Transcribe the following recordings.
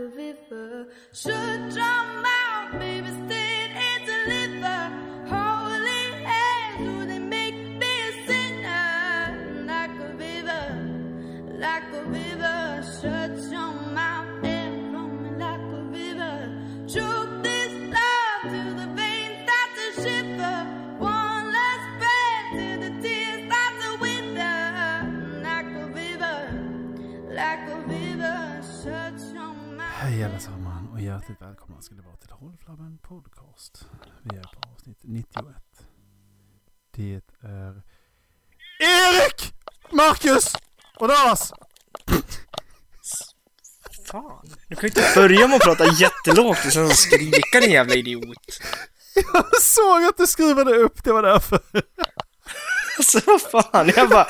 me like a river. Shut your hjärtligt välkomna ska det vara till Hållflabben Podcast. Vi är på avsnitt 91. Det är Erik! Marcus! Och Dallas! Fan. Du kan ju inte börja med att prata jättelågt och sen skrika din jävla idiot. Jag såg att du skruvade upp, det var därför. Alltså vad fan, jag bara...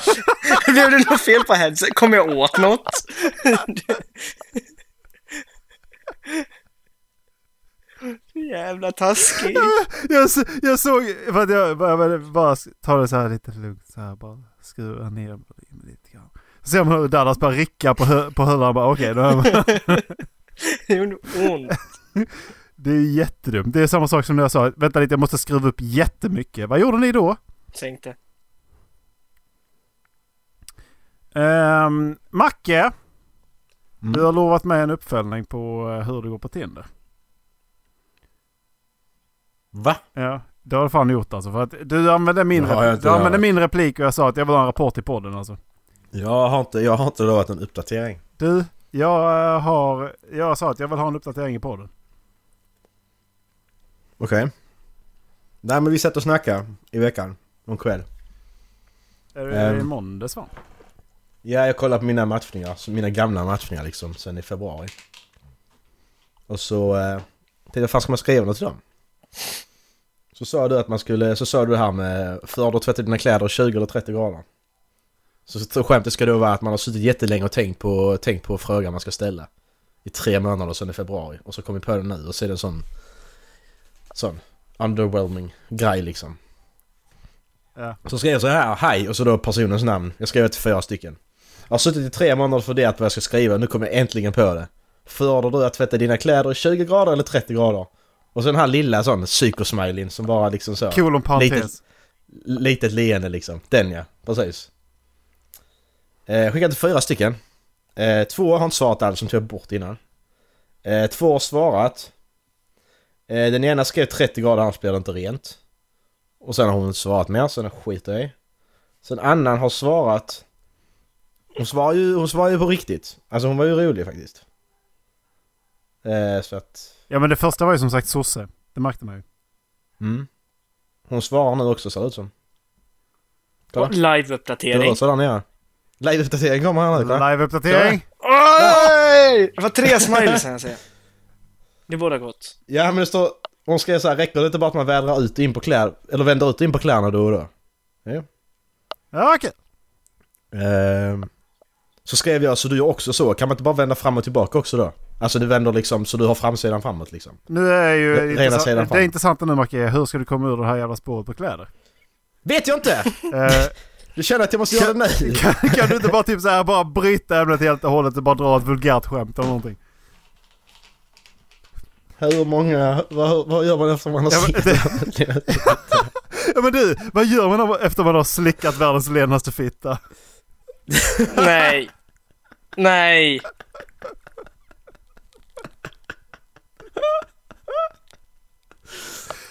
Blev det något fel på headset? Kom jag åt något? Jävla taskig. Jag, s- jag såg, för att jag bara, bara ta det så här lite lugnt så här bara skruva ner volymen lite grann. Så ser man hur Dallas bara rickar på, hö- på hörlurarna bara okej, då är man- Det gjorde ont. Det är jättedumt. Det är samma sak som när jag sa, vänta lite jag måste skruva upp jättemycket. Vad gjorde ni då? Tänkte. Um, Macke, Mm. du har lovat mig en uppföljning på eh, hur det går på Tinder. Va? Ja, det har du fan gjort alltså. För att du använde min, inte du använde min replik och jag sa att jag vill ha en rapport i podden alltså. Jag har inte, jag har inte lovat en uppdatering. Du, jag eh, har, jag sa att jag vill ha en uppdatering i podden. Okej. Nej men vi sätter och snackar i veckan. Om kväll. Är det Ehm. i måndags va? Ja, jag kollar på mina matchningar. Mina gamla matchningar liksom. Sen i februari. Och så... Eh, tänkte jag, fan ska man skriva något till dem? Så sa du att man skulle... Så sa du det här med... Föredrar du tvätta dina kläder i 20 eller 30 grader? Så, så skämtet ska då vara att man har suttit jättelänge och tänkt på, tänkt på frågan man ska ställa. I tre månader sen i februari. Och så kommer på det nu och så är det en sån... Sån underwhelming grej liksom. Ja. Så skrev jag så här, hej, och så då personens namn. Jag skrev till fyra stycken. Jag har suttit i tre månader och funderat på vad jag ska skriva, nu kommer jag äntligen på det. Föredrar du att tvätta dina kläder i 20 grader eller 30 grader? Och så den här lilla sån psykosmileyn som bara liksom så... Kolon parentes. Litet leende liksom. Den ja, precis. Eh, skickat fyra stycken. Eh, två har inte svarat alls, som tog jag bort innan. Eh, två har svarat. Eh, den ena skrev 30 grader, annars blir det inte rent. Och sen har hon inte svarat mer, så den skiter jag i. Sen annan har svarat. Hon svarar ju, hon svarar ju på riktigt. Alltså hon var ju rolig faktiskt. Eh, så att... Ja men det första var ju som sagt sosse. Det märkte man ju. Mm. Hon svarar nu också ser det ut som. Kolla. Det Live-uppdatering. rör sig där nere. Live-uppdatering kommer här nu. Live-uppdatering. Oj! Det var tre smileys kan jag säga. Det båda gott. Ja men det står... Hon skrev så här, räcker det inte bara att man vädrar ut in på kläder... Eller vänder ut in på kläderna då och då? Ja okej. Ehm, så skrev jag, så du gör också så. Kan man inte bara vända fram och tillbaka också då? Alltså du vänder liksom så du har framsidan framåt liksom. Nu är ju Rena intressant, sidan fram. det intressanta nu Macke, är hur ska du komma ur det här jävla spåret på kläder? Vet jag inte! Eh, Du känner att jag måste göra det nu? kan, kan du inte bara typ så här bara bryta ämnet helt och hållet och bara dra ett vulgärt skämt eller någonting? Hur många... Vad, vad gör man efter man har Ja, men slickat? Ja men du, vad gör man efter man har slickat världens lenaste fitta? Nej. Nej.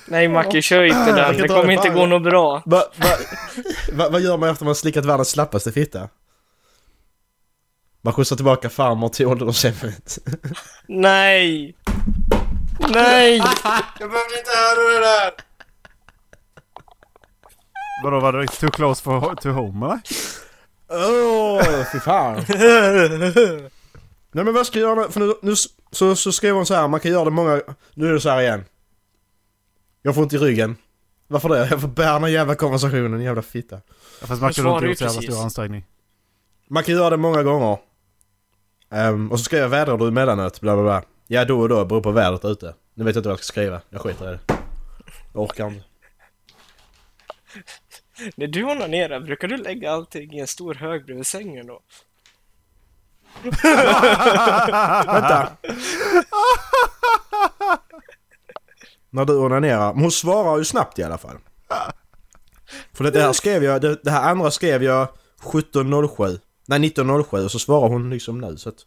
Nej Macke, kör inte den. Det kommer det inte gå något bra. Va, va, va, vad gör man efter man har slickat världens slappaste fitta? Man skjutsar tillbaka farmor till ålderdomshemmet. Nej. Nej. Jag behövde inte höra det där! Vadå var det too close for, to home eller? Åh, fy fan. Nej men vad ska jag göra? För nu, nu så, så skrev hon så här, man kan göra det många... Nu är det så här igen. Jag får ont i ryggen. Varför det? Jag får bära den här jävla konversationen, jävla fitta. Ja, Fast man Jag kunde inte gjort så jävla stor ansträngning. Man kan göra det många gånger. Ehm, och så skrev jag vädrar du emellanåt, bla bla bla. Ja då och då, beror på vädret ute. Nu vet jag inte vad jag ska skriva. Jag skiter i det. Jag orkar inte. När du onanerar, brukar du lägga allting i en stor hög bredvid sängen då? Vänta! När du onanerar. Men hon svarar ju snabbt i alla fall. För det, det här skrev jag, det, det här andra skrev jag 17.07. Nej 19.07 och så svarar hon liksom nu så att...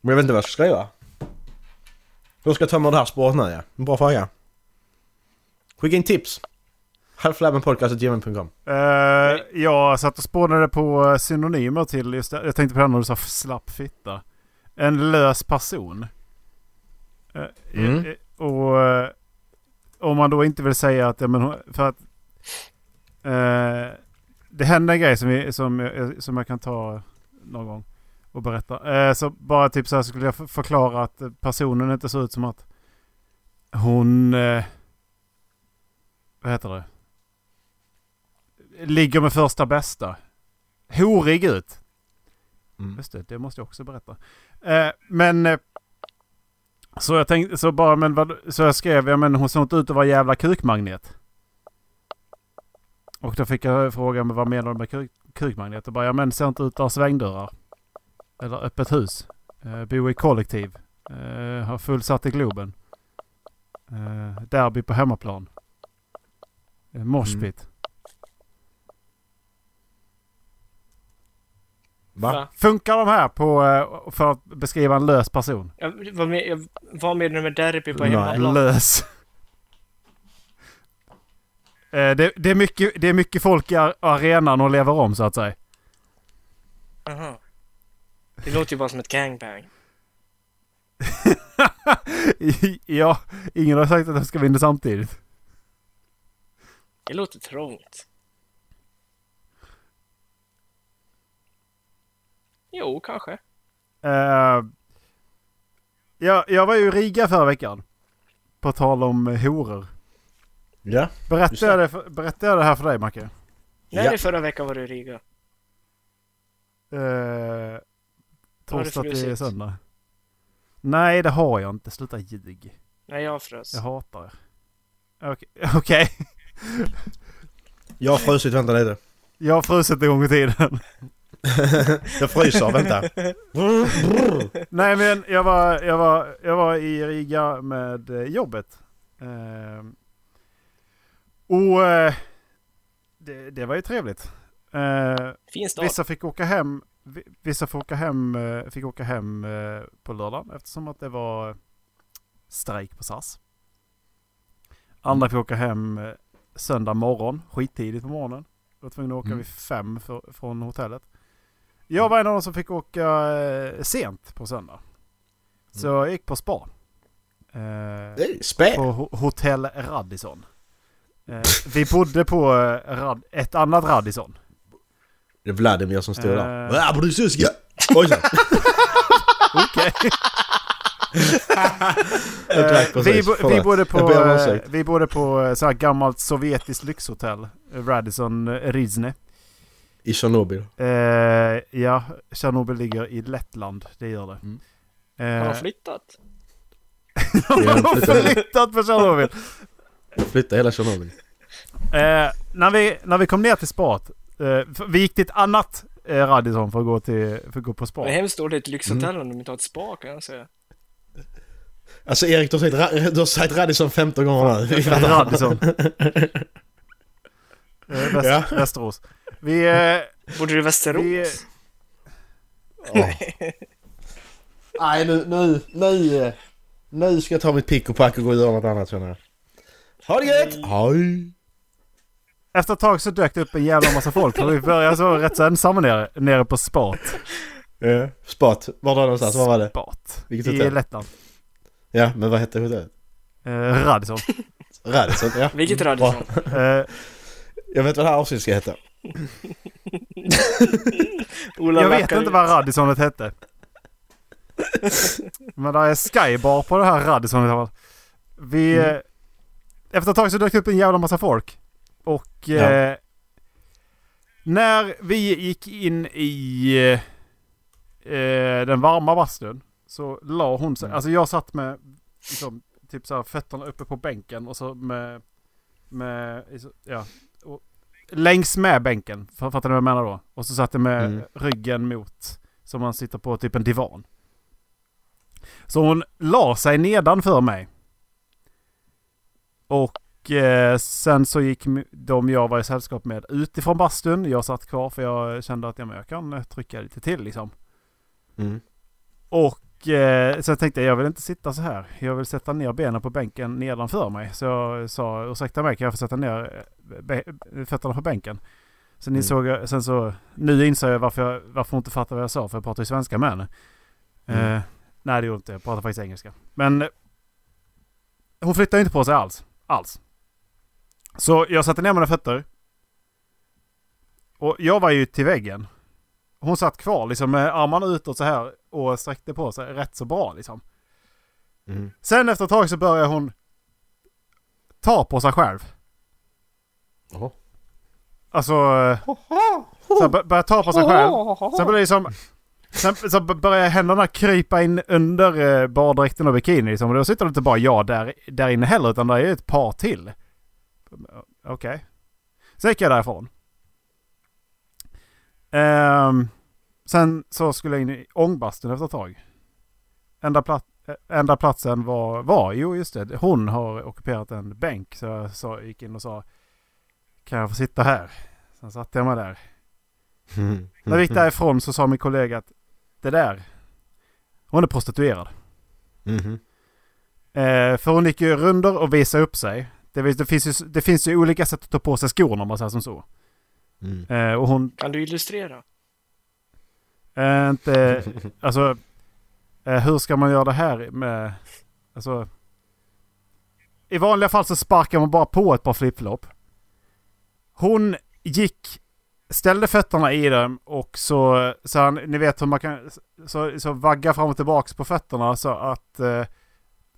Men jag vet inte vad jag ska skriva. Hur ska jag med det här spåret nu ja? En bra fråga. Skicka in tips. Halflabbenpodcast.gmail.com Eh, jag satt och spånade på synonymer till just det. Jag tänkte på det när du sa slapp fitta. En lös person. Eh, Mm. Eh, och eh, om man då inte vill säga att, ja, men, för att eh, det hände en grej som, vi, som, jag- som jag kan ta någon gång och berätta. Eh, så bara typ så här skulle jag förklara att personen inte ser ut som att hon, eh, vad heter det? Ligger med första bästa. Horig ut. Mm. Just det, det måste jag också berätta. Eh, men... Så jag tänkte, så bara, men vad, så jag skrev, ja men hon såg inte ut att vara jävla kukmagnet. Och då fick jag frågan, men vad menar du med kuk, kukmagnet? Och bara, ja men ser inte ut att ha svängdörrar. Eller öppet hus. Eh, bo i kollektiv. Eh, har fullsatt i Globen. Eh, derby på hemmaplan. Eh, Moshpit. Mm. Va? Funkar de här på, eh, för att beskriva en lös person? Jag, vad, med, jag, vad menar du med derby på hemmaplan? Lös. Eh, det, det, är mycket, det är mycket folk i ar- arenan och lever om så att säga. Aha. Det låter ju bara som ett gangbang. ja, ingen har sagt att de ska vinna samtidigt. Det låter trångt. Jo, kanske. Eh, jag, jag var ju i Riga förra veckan. På tal om horor. Ja. Berättade jag det, för, berättade jag det här för dig Macke? När Ja. förra veckan var du i Riga? Eh, torsdag till söndag. Nej det har jag inte. Sluta ljug. Nej, jag frös. Jag hatar er. Okej. okej. Jag har frusit, vänta lite. Jag har frusit en gång i tiden. Jag fryser, vänta. Nej men jag var, jag var, jag var i Riga med eh, jobbet. Ehm, och eh, det, det var ju trevligt. Eh, Fin stad. vissa fick åka hem. vi- Vissa fick åka hem, eh, fick åka hem eh, på lördagen eftersom att det var strejk på SAS. Andra fick åka hem eh, söndag morgon, skittidigt på morgonen. Jag var tvungen att åka Mm. vid fem för, från hotellet. Jag var en av de som fick åka eh, sent på söndag. Så jag gick på spa. Eh, Spä! på ho- hotell Radisson. Eh, vi bodde på eh, Rad- ett annat Radisson. Det är Vladimir som står där. Eh. Ah, Brzyska! Oj så. Okej. Eh, vi, vi bodde på, vi bodde på så här gammalt sovjetiskt lyxhotell. Radisson Rizne. I Tjernobyl. Eh, ja, Tjernobyl ligger i Lettland. Det gör det. Mm. Har de Eh, flyttat? de har flyttat på Tjernobyl. Flytta hela Tjernobyl. Eh, när, vi, när vi kom ner till spat. Eh, vi gick till ett annat eh, Radisson för att gå, till, för att gå på spa. Det är hemskt dåligt lyxhotell Mm. om de inte har ett spa kan jag säga. Alltså Erik, du har sagt, du har sagt Radisson 15 gånger nu. Radisson. Eh, väst, Ja. Västerås. Vi... Eh, Borde du i Västerås? Vi- Åh. Nej nu, nu, nu, nu ska jag ta mitt pick och pack och gå och göra något annat känner jag. Ha det gött! Hej! efter ett tag så dök det upp en jävla massa folk. Och vi började så rätt så ensamma nere, nere på spat. Ja. Spat, var var det någonstans? Var var det? Spat. Vilket I? Lettland. Ja, men vad hette hotellet? Eh, Radisson. Radisson, ja. Vilket. Radisson? Eh, Jag vet vad det här avsnittet ska heta. Jag vet inte vad Radisonet hette. Men det är Skybar på det här Radisonet. Vi... Mm. eh, Efter ett tag så dök det upp en jävla massa folk. Och Ja. eh, när vi gick in i eh, den varma bastun så la hon sig. Mm. Alltså jag satt med liksom, typ så här, fötterna uppe på bänken och så med... med ja, längs med bänken. Fattar du vad jag menar då? Och så satt jag med Mm. ryggen mot som man sitter på typ en divan. Så hon la sig nedanför mig. Och eh, sen så gick de jag var i sällskap med utifrån bastun. Jag satt kvar för jag kände att ja, jag kan trycka lite till liksom. Mm. Och eh, sen tänkte jag jag vill inte sitta så här. Jag vill sätta ner benen på bänken nedanför mig. Så jag sa ursäkta mig kan jag få sätta ner eh, fötterna på bänken. Sen Mm. insåg jag, sen så, nu inser jag varför, jag, varför hon inte fattar vad jag sa för jag pratar ju svenska med henne. Mm. Eh, nej det gjorde jag inte, jag pratar faktiskt engelska. Men eh, hon flyttade inte på sig alls. Alls. Så jag satte ner mina fötter. Och jag var ju till väggen. Hon satt kvar liksom med armarna utåt så här och sträckte på sig rätt så bra liksom. Mm. Sen efter ett tag så börjar hon ta på sig själv. Jaha. Alltså... Så börjar ta på sig själv. Sen blir det som... Sen så börjar händerna krypa in under eh, baddräkten och bikini liksom. Och då sitter det inte bara jag där, där inne heller utan det är ju ett par till. Okej. Sen gick jag därifrån. Ehm, sen så skulle jag in i ångbastun efter ett tag. Enda, plat, eh, enda platsen var, var, jo just det, hon har ockuperat en bänk. Så jag sa, gick in och sa Kan jag få sitta här? Sen satte jag mig där. Mm. När vi gick därifrån så sa min kollega att det där, hon är prostituerad. Eh, för hon gick ju runder och visade upp sig. Det, det, finns ju, det finns ju olika sätt att ta på sig skorna om man säger som så. Mm. Eh, och hon, Kan du illustrera? eh, inte, alltså, eh, hur ska man göra det här med, alltså. I vanliga fall så sparkar man bara på ett par flipflop. Hon gick, ställde fötterna i dem och så, så han, ni vet hur man kan, så, så vagga fram och tillbaks på fötterna så att eh,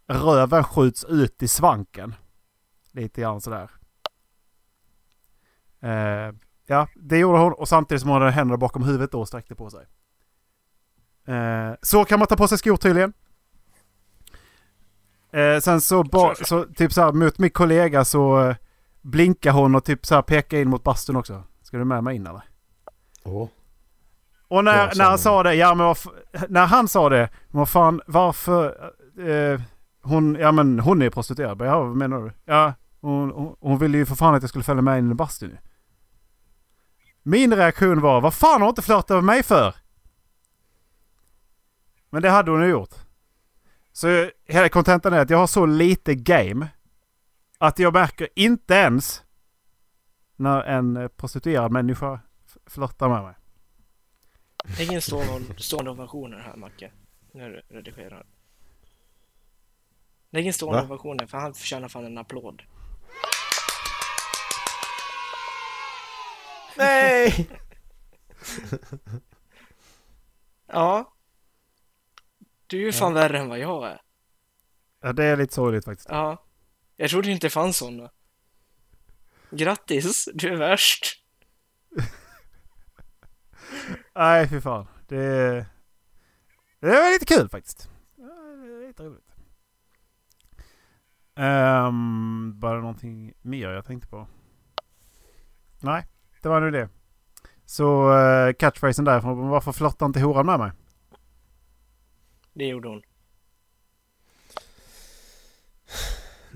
röven skjuts ut i svanken. Lite grann sådär. Eh, ja, det gjorde hon och samtidigt som hon hade händerna bakom huvudet då och sträckte på sig. Eh, så kan man ta på sig skor tydligen. Eh, sen så, ba, så typ så här mot min kollega så eh, blinkar hon och typ så här pekar in mot bastun också. Ska du med mig in eller? Åh. Och när, när han sa det, ja men vad, f- när han sa det, vad fan, varför, eh, hon, ja men hon är prostituerad. Ja, vad menar du? Ja, hon, hon, hon ville ju för fan att jag skulle följa med in i bastun ju. Min reaktion var, vad fan har hon inte flörtat med mig för? Men det hade hon ju gjort. Så hela kontentan är att jag har så lite game att jag märker inte ens när en prostituerad människa flörtar med mig. Lägg in stående, ovationer här Macke. När du redigerar. Lägg in stående Va? ovationer för han förtjänar fan en applåd. Nej! Ja. Du är ju fan värre än vad jag är. Ja, det är lite sorgligt faktiskt. Ja. Jag trodde inte det fanns sådana. Grattis, du är värst. Nej, fy fan. Det, det var lite kul faktiskt. Ja, det är lite roligt. Um, bara någonting mer jag tänkte på? Nej, det var nu det. Så uh, catchphrasen där, varför flörtar inte horan med mig? Det gjorde hon.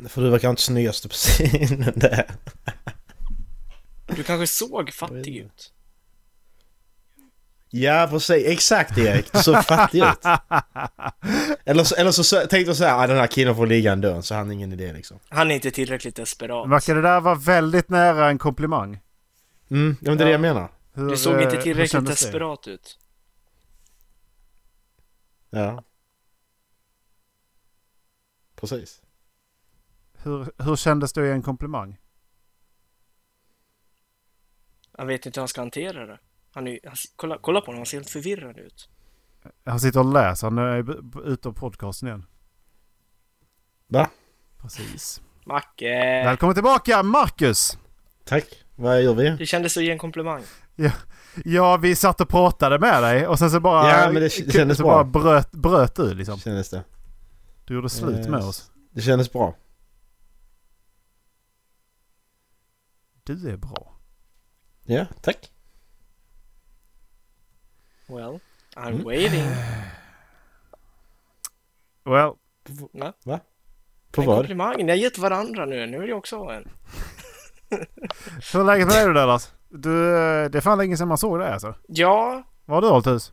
För du verkar inte snyggaste på scenen där. Du kanske såg fattig ut. Ja precis, exakt Erik. Du såg fattig ut. Eller så, eller så så tänkte jag såhär, ah, den här killen får ligga en dörr så han har ingen idé liksom. Han är inte tillräckligt desperat. Verkar det där vara väldigt nära en komplimang? Mm, ja, men det är det jag menar. Hur, Du såg eh, inte hur tillräckligt det? desperat ut. Ja. Precis. Hur, hur kändes det i en komplimang? Han vet inte hur han ska hantera det. Han är, han, kolla, kolla på honom, han ser helt förvirrad ut. Han sitter och läser. Han är ute på podcasten igen. Va? Precis. Macke! Välkommen tillbaka Marcus! Tack. Vad gör vi? Det kändes att ge en komplimang. Ja, vi satt och pratade med dig och sen så bara... Ja, men det- det kändes så bra. bara bröt, bröt du liksom. Kändes det? Du gjorde slut med Eh, oss. Det kändes bra. Du är bra. Ja, tack. Well, I'm Mm. waiting. Well, Va? På En vad? komplimang. Ni har gett varandra nu. Nu vill jag också ha en. hur läget med dig då Dallas? Du, eh, det är fan länge sedan man såg dig alltså. Ja, Vad har du hållit hus?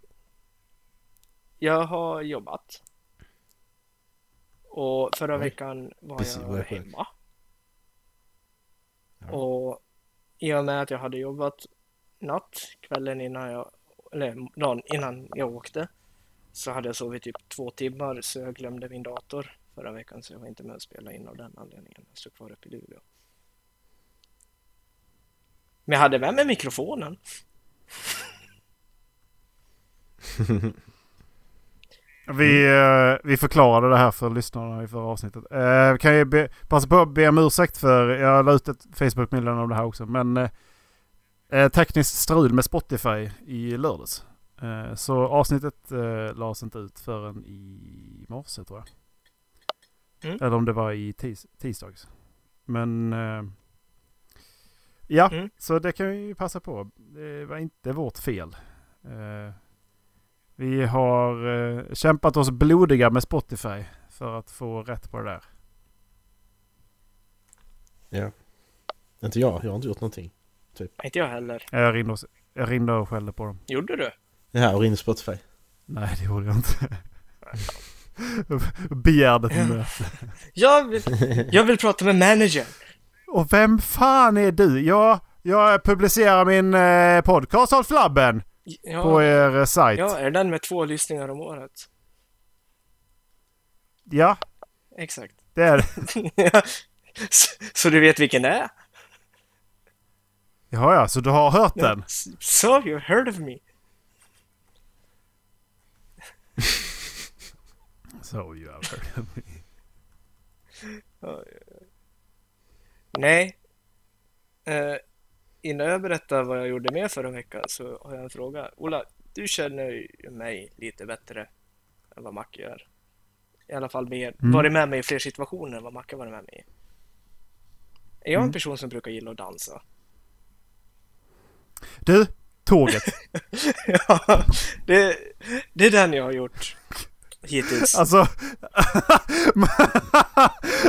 jag har jobbat. Och förra Oj. veckan var Busy jag work. hemma. Ja. Och i och med att jag hade jobbat natt, kvällen innan jag, eller dagen innan jag åkte, så hade jag sovit typ två timmar så jag glömde min dator förra veckan så jag var inte med och spelade in av den anledningen. Jag stod kvar uppe i Luleå. Men jag hade med mig mikrofonen. Vi, eh, vi förklarade det här för lyssnarna i förra avsnittet. Eh, kan jag be, passa på att be om ursäkt för, jag la ut ett Facebook-meddelande om det här också, men eh, eh, tekniskt strul med Spotify i lördags. Eh, så avsnittet eh, lades inte ut förrän i morse tror jag. Mm. Eller om det var i tis, tisdags. Men ja, Mm. så det kan vi ju passa på. Det var inte vårt fel. Eh, vi har eh, kämpat oss blodiga med Spotify för att få rätt på det där. Ja. Inte jag, jag har inte gjort någonting. Inte jag heller. Jag ringde och, jag ringde och skällde på dem. Gjorde du? Här och rinner Spotify. Nej, det gjorde jag inte. Begärde ett möte. Jag vill, jag vill prata med managern. Och vem fan är du? Jag, jag publicerar min eh, podcast Håll Flabben Ja, på er eh, sajt. ja, är den med två lyssningar om året? Ja, Exakt. det är det. Ja, så, så du vet vilken det är? Ja, ja, så du har hört den? So you heard of me. Så you have heard of me. Nej. Eh, innan jag berättar vad jag gjorde mer förra veckan så har jag en fråga. Ola, du känner ju mig lite bättre än vad Macke gör. I alla fall mer, Mm. varit med mig i fler situationer än vad Macke varit med mig i. Är jag en Mm. person som brukar gilla att dansa? Du, tåget. ja, det, det är den jag har gjort hittills. Alltså...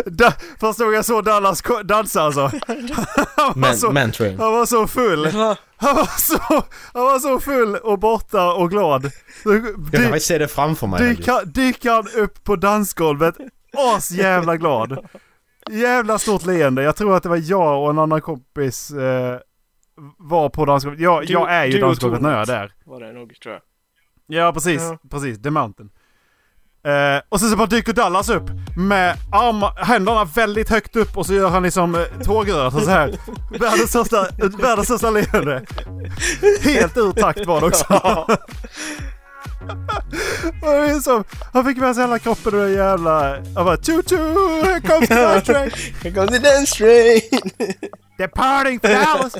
da, första gången jag såg Dallas dansa alltså. Han var, Man, så, mantrain. han var så full. Han var så, han var så full och borta och glad. Jag kan se det framför mig. faktiskt. dyker, han upp på dansgolvet. As jävla glad. Jävla stort leende. Jag tror att det var jag och en annan kompis eh, var på dansgolvet. Jag, Du- jag är ju dansgolvet när jag är där. var det nog tror jag. Ja, precis. Ja. Precis. Mountain. Eh, och sen så bara dyker Dallas upp med armar, händerna väldigt högt upp och så gör han liksom eh, tågrörelser så här. Världens största, världens största leende. Helt ur takt var det också. Och det är som, han fick med sig hela kroppen och det jävla... Han bara tju, here comes the train. Here comes the dance train! Departing for Dallas.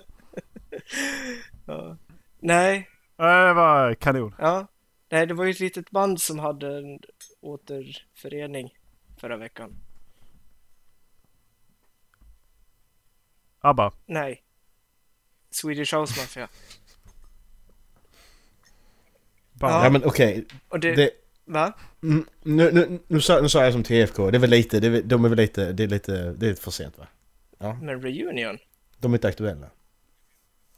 ja. Nej, Ja, Det var kanon. ja. Nej, det var ju ett litet band som hade en återförening förra veckan. ABBA. Nej. Swedish House Mafia. Band. Ja men okej. Och det... Det... Va? Mm, Nu, nu, nu, sa, nu sa jag som TFK, det är väl lite, det är, de är väl lite, det är lite, det är lite för sent va? Men Reunion? De är inte aktuella.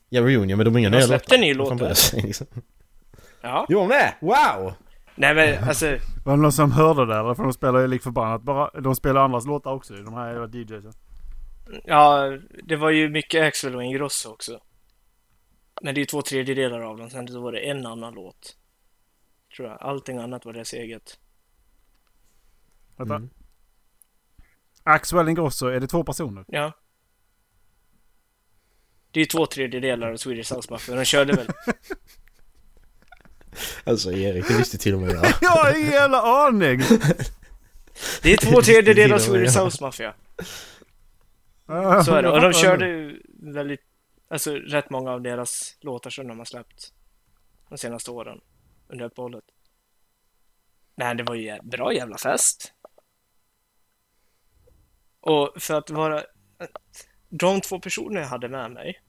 Ja, Reunion, men de har inga De nya släppte låtar. ny Vad fan låt, bryr va? sig, liksom. Ja. Jo med! Wow! Nej men alltså, Var det någon som hörde det eller? För de spelar ju lik förbannat. Bara, de spelar andras låtar också de här jävla DJsen. ja, det var ju mycket Axel och Ingrosso också. Men det är ju två tredjedelar av dem, sen så var det en annan låt. Tror jag. Allting annat var deras eget. Vänta. Mm. Axel Ingrosso, är det två personer? Ja. Det är ju två tredjedelar av Swedish House Mafia. De körde väl... Alltså Erik, det visste till och med jag. Jag har ingen jävla aning! Det är två tredjedelar av Swedish. House Mafia. Så är det. Och de körde väldigt... Alltså rätt många av deras låtar som de har släppt de senaste åren under uppehållet. Men det var ju bra jävla fest. Och för att vara... De två personer jag hade med mig.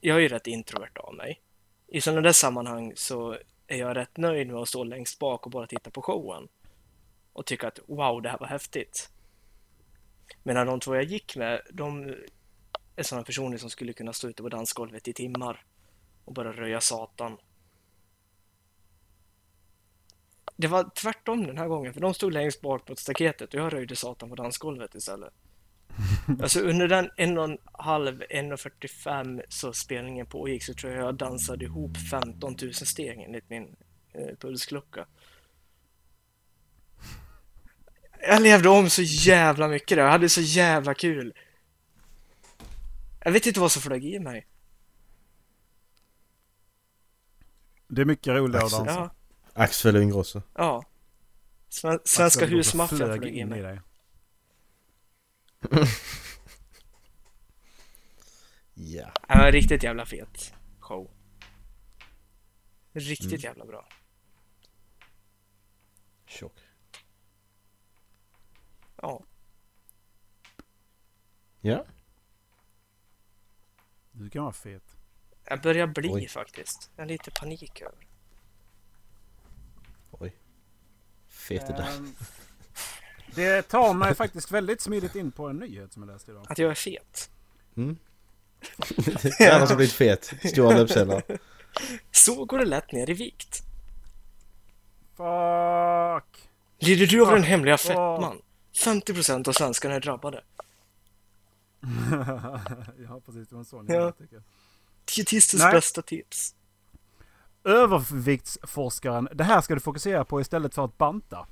Jag är ju rätt introvert av mig. I sådana där sammanhang så är jag rätt nöjd med att stå längst bak och bara titta på showen. Och tycka att wow, det här var häftigt. Medan de två jag gick med, de är sådana personer som skulle kunna stå ute på dansgolvet i timmar och bara röja satan. Det var tvärtom den här gången, för de stod längst bak på staketet och jag röjde satan på dansgolvet istället. Alltså under den en och en halv, 1.45 så spelningen pågick så tror jag jag dansade ihop 15 000 steg enligt min eh, pulsklocka. Jag levde om så jävla mycket där, jag hade så jävla kul. Jag vet inte vad som flög i mig. Det är mycket roligare att Axel. dansa. Ja, Axel och Ingrosso. ja. Sven- Svenska husmaffian flög in mig. i dig. Ja. Det var en riktigt jävla fet show. Riktigt Mm. jävla bra. Tjock. Ja. Ja. Du kan vara fet. Jag börjar bli Oj. faktiskt. Jag har lite panik över. Oj. Fet det där. Ehm, Det tar mig faktiskt väldigt smidigt in på en nyhet som jag läste idag. Att jag är fet. Mm. Annars har blivit fet. Stora löpsedlar. Så går det lätt ner i vikt. Fuck! Lider du av den hemliga off. fettman? 50% av svenskarna är drabbade. ja precis, det var en sån Ja. jag tycker. Dietistens bästa tips. Överviktsforskaren, det här ska du fokusera på istället för att banta.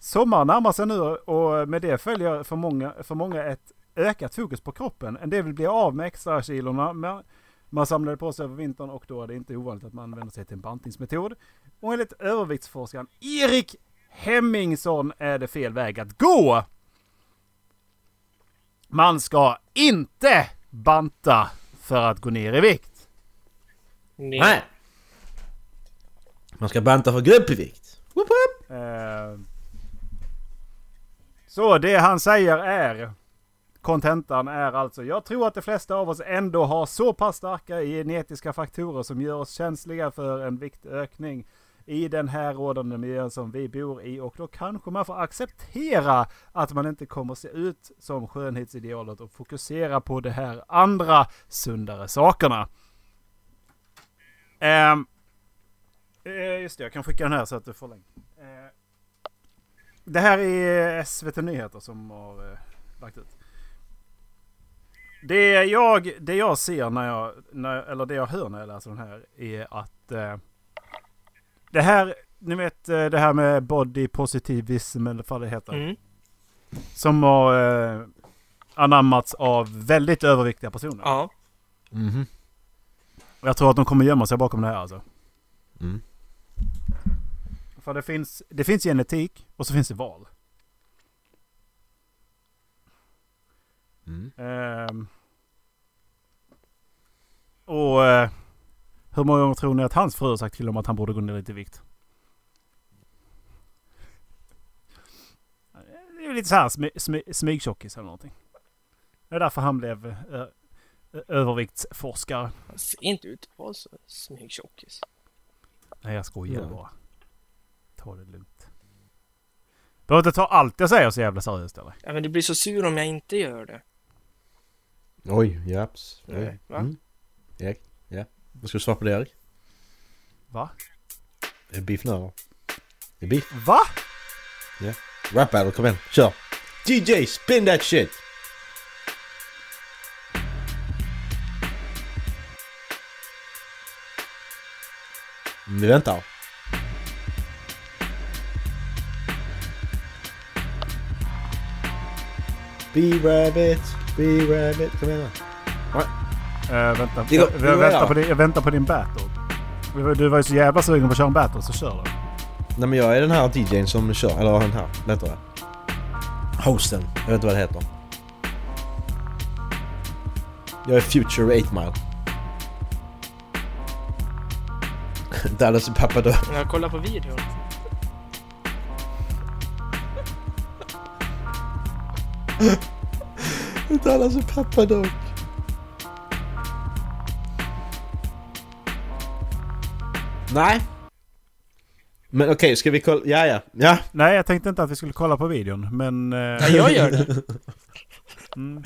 Sommaren närmar sig nu och med det följer för många, för många ett ökat fokus på kroppen. En del vill bli av med extra kilorna men man samlade på sig över vintern och då är det inte ovanligt att man vänder sig till en bantningsmetod. Och enligt överviktsforskaren Erik Hemmingsson är det fel väg att gå. Man ska inte banta för att gå ner i vikt. Nej. Man ska banta för att gå upp i vikt. Woop woop. Eh, så det han säger är Kontentan är alltså, jag tror att de flesta av oss ändå har så pass starka genetiska faktorer som gör oss känsliga för en viktökning i den här rådande miljön som vi bor i och då kanske man får acceptera att man inte kommer se ut som skönhetsidealet och fokusera på de här andra sundare sakerna. Um, just det, jag kan skicka den här så att du får länk. Uh, det här är SVT Nyheter som har eh, lagt ut. Det jag, det jag ser när jag, när, eller det jag hör när jag läser den här är att eh, det här, ni vet eh, det här med body positivism eller vad det heter. Mm. Som har eh, anammats av väldigt överviktiga personer. Ja. Mhm. Och jag tror att de kommer gömma sig bakom det här alltså. Mm. För det finns, det finns genetik och så finns det val. Mm. Ehm. och eh, hur många gånger tror ni att hans fru har sagt till honom att han borde gå ner lite i vikt? Det är lite så här smy, smy, smygtjockis eller någonting. Det är därför han blev eh, överviktsforskare. Han ser inte ut att vara så smygtjockis. Nej jag skojar Ja. bara. Ta det lugnt. Behöver inte ta allt jag säger så jävla seriöst eller? Ja, men du blir så sur om jag inte gör det. Oj, japs. Oj. Nej, va? Mm. Erik? Ja. Vad ska du svara på det Erik? Va? Det är beef nu eller? Det är beef. Va? Rap battle, kom igen. Kör! DJ, spin that shit! Vi väntar. Be rabbit, be rabbit. Kom igen nu. Uh, vänta. Jag, jag, väntar på din, jag väntar på din battle. Du- Du var ju så jävla sugen på att köra en battle, så kör då. Nej men jag är den här DJn som kör, eller den här, vad heter det? Hosten, jag vet inte vad det heter. Jag är Future 8 Mile. Dallas är pappa då. Jag kollar på videon. Dallas är pappa dock. Nej. Men okej, ska vi kolla? Ja, ja. Ja. Nej, jag tänkte inte att vi skulle kolla på videon, men... eh, Ja, jag gör det. mm,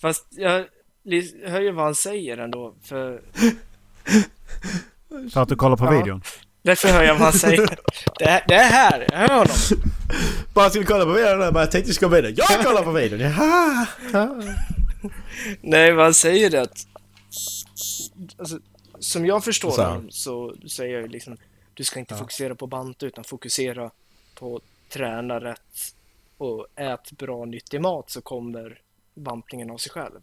Fast jag hör ju vad han säger ändå. För för att du kollar på Ja. videon. Därför hör jag vad han säger. Det är, det är här, jag hör honom. Bara skulle kolla på videon där, bara jag tänkte vi ska med det. Jag kollar på videon, jaha! Nej, vad han säger är att... Alltså, som jag förstår han? honom så säger jag ju liksom du ska inte fokusera på banta utan fokusera på träna rätt och ät bra nyttig mat så kommer bantningen av sig själv.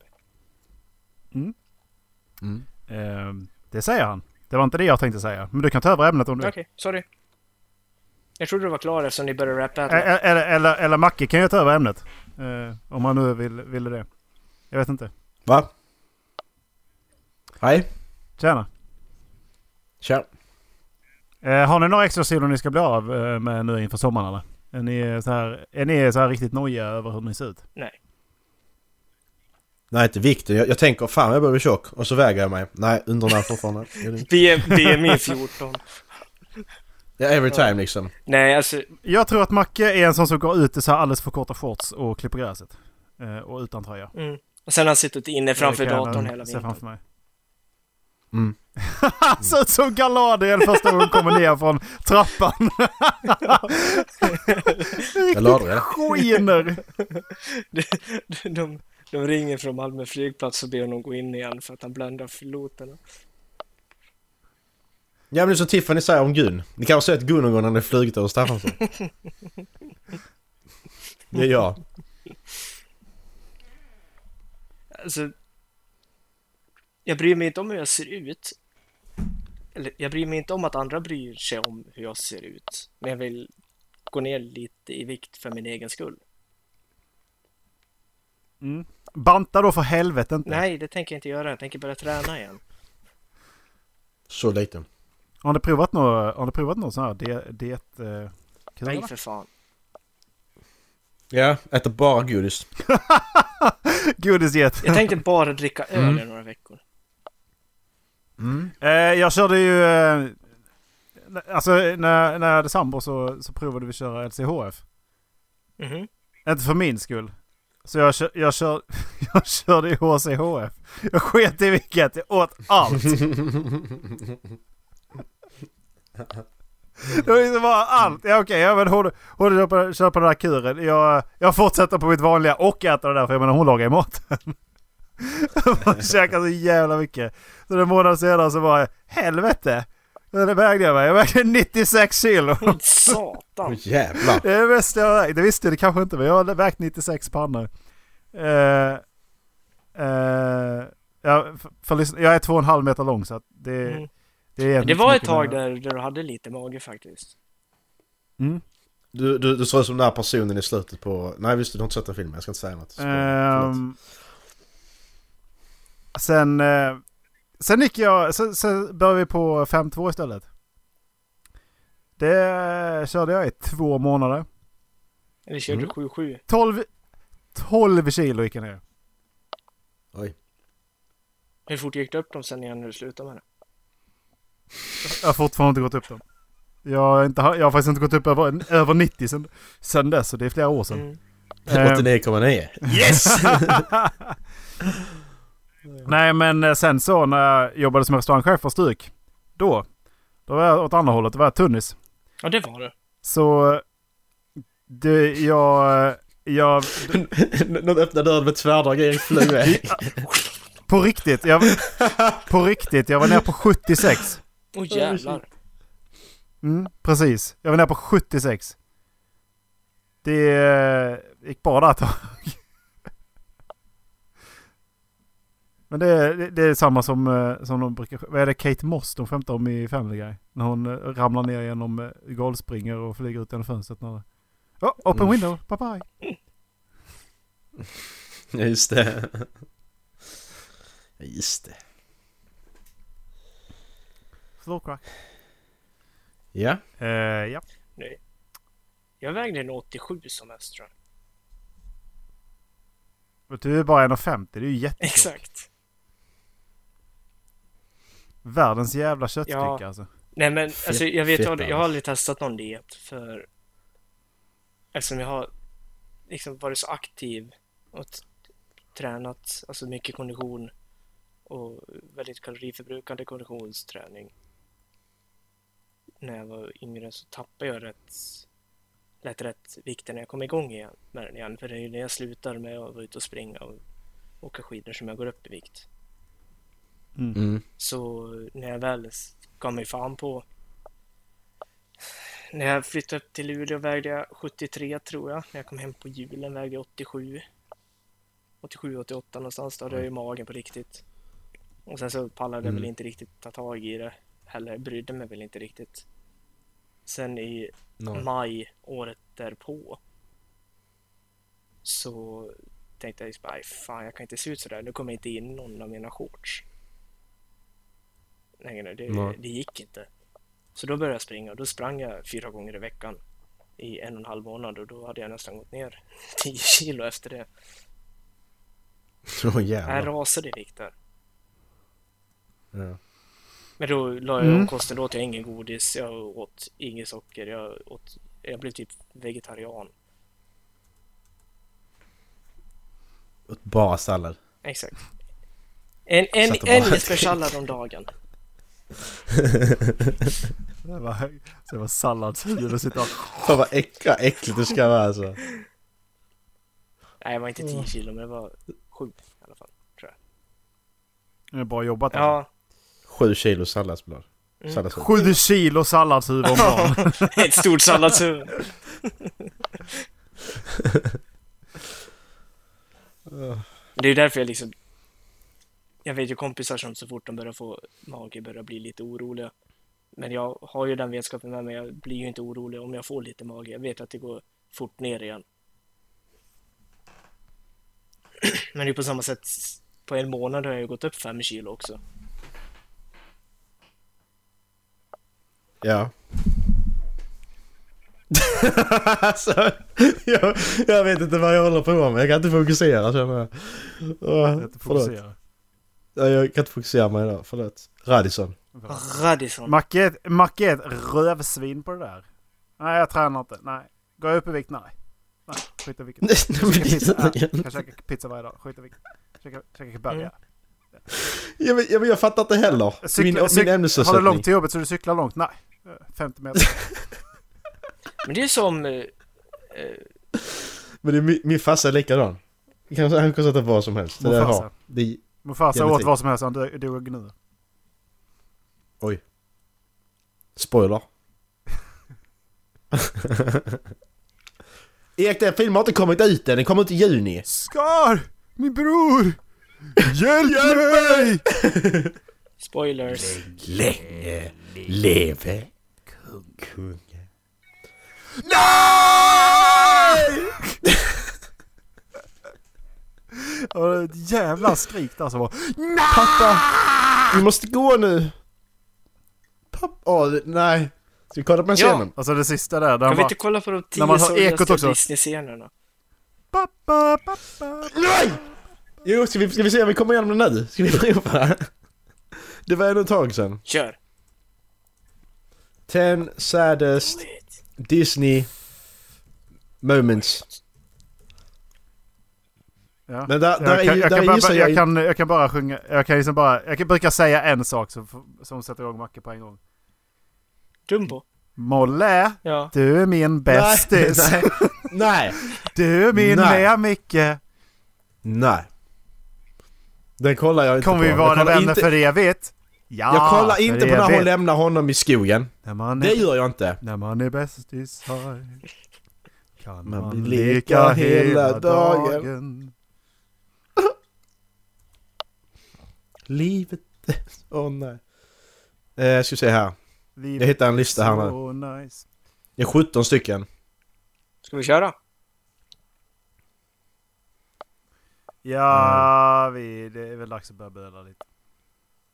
Eh, det säger han. Det var inte det jag tänkte säga. Men du kan ta över ämnet om du Okej, sorry. Jag trodde du var klar eftersom ni började rappa. Eh, Eller, eller, eller Macke kan ju ta över ämnet. Eh, om han nu vill, ville det. Jag vet inte. Va? Hej. Tjena. Tja. Eh, har ni några extra silon ni ska bli av eh, med nu inför sommaren eller? Är ni så här, är ni så här riktigt nojiga över hur ni ser ut? Nej. Nej inte vikten, jag, jag tänker fan jag börjar bli tjock och så väger jag mig. Nej, undernärt fortfarande. BMI 14. Ja, every time liksom. Nej, alltså Jag tror att Macke är en sån som går ut i så här alldeles för korta shorts och klipper gräset. Eh, och utan tröja. Mm. Och sen har han suttit inne framför jag datorn hela vintern. framför mig. Mm. Han ser ut som Galadriel första gången han kommer ner från trappan. Galadriel? de, Skiner! de, de ringer från Malmö flygplats och ber honom gå in igen för att han bländar piloterna. Ja men det är som Tiffany säger om Gun. Ni kan ha sett Gun någon gång när ni flugit över Staffansson. Det är jag. Alltså, jag bryr mig inte om hur jag ser ut. Eller jag bryr mig inte om att andra bryr sig om hur jag ser ut. Men jag vill gå ner lite i vikt för min egen skull. Mm. Banta då för helvete inte. Nej, det tänker jag inte göra. Jag tänker börja träna igen. Så lite. Har ni provat något, har ni provat något sån här diet... diet eh, Nej, för fan. Ja, äter bara godis. Godisdiet. Jag tänkte bara dricka öl Mm. i några veckor. Mm. Eh, jag körde ju... Eh, alltså när, när jag hade sambo så, så provade vi köra LCHF. Mhm. Inte för min skull. Så jag, kör, jag, kör, jag körde i HCHF. Jag sket i vilket. Jag åt allt. Det var liksom bara allt. Ja okej, ja, men hon, hon köper, på, den där kuren. Jag, jag fortsätter på mitt vanliga och äter det där för jag menar hon lagar ju maten. Hon käkar så jävla mycket. Så en månad senare så bara helvete. Det vägde jag mig. Jag vägde 96 kilo. Satan! Åh jävlar. Det är det bästa jag vägt. Det visste det kanske inte men jag har vägt 96 pannor. Uh, uh, jag, för, för, jag är två och en halv meter lång så att det, Mm. det är Det var ett tag där, där du hade lite mage faktiskt. Mm. Du, du, du ser ut som den där personen i slutet på... Nej visst du har inte sett den filmen, jag ska inte säga något. Ehm, sen, eh, sen gick jag, sen, sen började vi på 5-2 istället. Det körde jag i två månader. Eller körde Mm. du 7-7? 12, 12 kilo gick jag ner. Oj. Hur fort gick du upp dem sen igen när du slutade med det? Jag har fortfarande inte gått upp dem. Jag har, inte, jag har faktiskt inte gått upp över, över 90 sen, sen dess, så det är flera år sedan. Mm. Ehm, 89,9. Yes! Nej men eh, sen så när jag jobbade som restaurangchef för Stryk. Då. Då var jag åt andra hållet. Då var jag tunnis. Ja, det var det. Så... Det, jag... Jag... Någon öppnade dörren med tvärdrag grejer flög iväg. På riktigt. Jag, på riktigt. Jag var ner på 76. Åh oh, jävlar. Mm, precis. Jag var ner på 76. Det eh, gick bra där ett tag. Men det är, det- det är samma som, eh, som de brukar... Vad är det Kate Moss de skämtar om i Family Guy? När hon eh, ramlar ner genom eh, golvspringer och flyger ut genom fönstret. När... Oh, open Mm. window, bye bye. Ja, just det. Ja, just det. Floor crack. Ja. Eh, ja. Nej. Jag vägde en 87 som mest tror jag. Du är bara 1,50. Det är ju jättetjockt. Exakt. Världens jävla köttklicka Ja. alltså. Nej men Fett- alltså jag vet fett jag, jag har aldrig testat någon diet för eftersom jag har liksom varit så aktiv och tränat alltså mycket kondition och väldigt kaloriförbrukande konditionsträning. När jag var yngre så tappade jag rätt lätt rätt vikter när jag kom igång igen med den igen. För det är ju när jag slutar med att vara ute och springa och åka skidor som jag går upp i vikt. Mm. Så när jag väl gav mig fan på när jag flyttade upp till Luleå vägde jag 73 tror jag. När jag kom hem på julen vägde jag 87. 87, 88 någonstans. Då hade jag ju magen på riktigt. Och sen så pallade jag Mm. väl inte riktigt ta tag i det. Heller brydde mig väl inte riktigt. Sen i No. maj året därpå så tänkte jag just bara, "Aj, fan jag kan inte se ut sådär. Nu kommer jag inte in någon av mina shorts. Längre. Det, Nej. det gick inte. Så då började jag springa och då sprang jag fyra gånger i veckan i en och en halv månad och då hade jag nästan gått ner 10 kilo efter det. Åh Jag jävlar. rasade i vikt där. Ja. Men då la jag om Mm. kosten. Då åt jag ingen godis, jag åt inget socker, jag, åt, jag blev typ vegetarian. Åt Bara sallad. Exakt. En, en, en bara- isbergssallad om dagen. Det var, så det var salladshuvud och sitta och... Fan vad äckla, äckligt det ska vara alltså. Nej, jag var inte 10 kilo, men det var 7 i alla fall. Det är bra jobbat alltså. Ja, Sju kilo salladsblad. Mm. Salladshuvud. Sju kilo salladshuvud om dagen. ett stort salladshuvud. Det är därför jag liksom... Jag vet ju kompisar som så fort de börjar få mage börjar bli lite oroliga. Men jag har ju den vetskapen med mig. Jag blir ju inte orolig om jag får lite mage. Jag vet att det går fort ner igen. Men det är på samma sätt. På en månad har jag ju gått upp fem kilo också. Ja. alltså, jag, jag vet inte vad jag håller på med. Jag kan inte fokusera känner jag. Åh, Inte förlåt. fokusera. Ja, Jag kan inte fokusera mig idag. Förlåt. Radisson. Radisson. Macke är ett- Macke är ett rövsvin på det där. Nej, jag tränar inte. Nej. Går jag upp i vikt? Nej. Nej, skit i vilket. Nej, men Käka pizza? varje dag. Skit i vilket. Käka, käka burgare. Mm. Ja, men, ja, men jag fattar inte heller. Cykla- min cyk- min Har du ämnesersättning. långt till jobbet så du cyklar långt? Nej. Eh, 50 meter. Men det är som... eh, eh, Men det är, min, min farsa är likadan. Han kan sätta vad som helst. Det har. Det är, Mufasa åt vad som helst. Han dog nu. oj. Spoiler. Erik, den filmen har inte kommit ut än. Den kommer ut i juni. Scar! Min bror! Hjälp mig! spoilers. Länge leve kungen. Och det är ett jävla skrik där som var... Pappa! Vi måste gå nu! Pappa! Åh, det- nej. Ska vi kolla på den Ja. scenen? Alltså det sista där. Där Kan vi bara... inte kolla på de tio När man hör ekot sorgligaste också. Disney-scenerna? Pappa, pappa. Nej! Jo, ska vi, ska vi se om vi kommer igenom den nu? Ska vi prova? Det var ändå ett tag sedan. Kör! 10 saddest Disney moments. Ja. Men där, där jag, kan, är jag, där kan bara, jag, jag... kan, jag kan bara sjunga, jag kan liksom bara, jag kan, brukar säga en sak som, som sätter igång Macke på en gång. Dumbo? Molle, Ja. du är min bästis. Nej, nej, Du är min Nej. med Micke. nej. Den kollar jag inte Kommer på. vi Jag vara vänner inte, för evigt? Ja, Jag kollar inte på när hon evigt. lämnar honom i skogen. När man Det är, gör jag inte. när man är bästisar kan Man man, leka hela hela dagen. dagen. Livet är... Åh nej. Eh, ska vi se här. Livet Jag hittar en lista här nu. Nice. Det är 17 stycken. Ska vi köra? Ja, vi, det är väl dags att börja böla lite.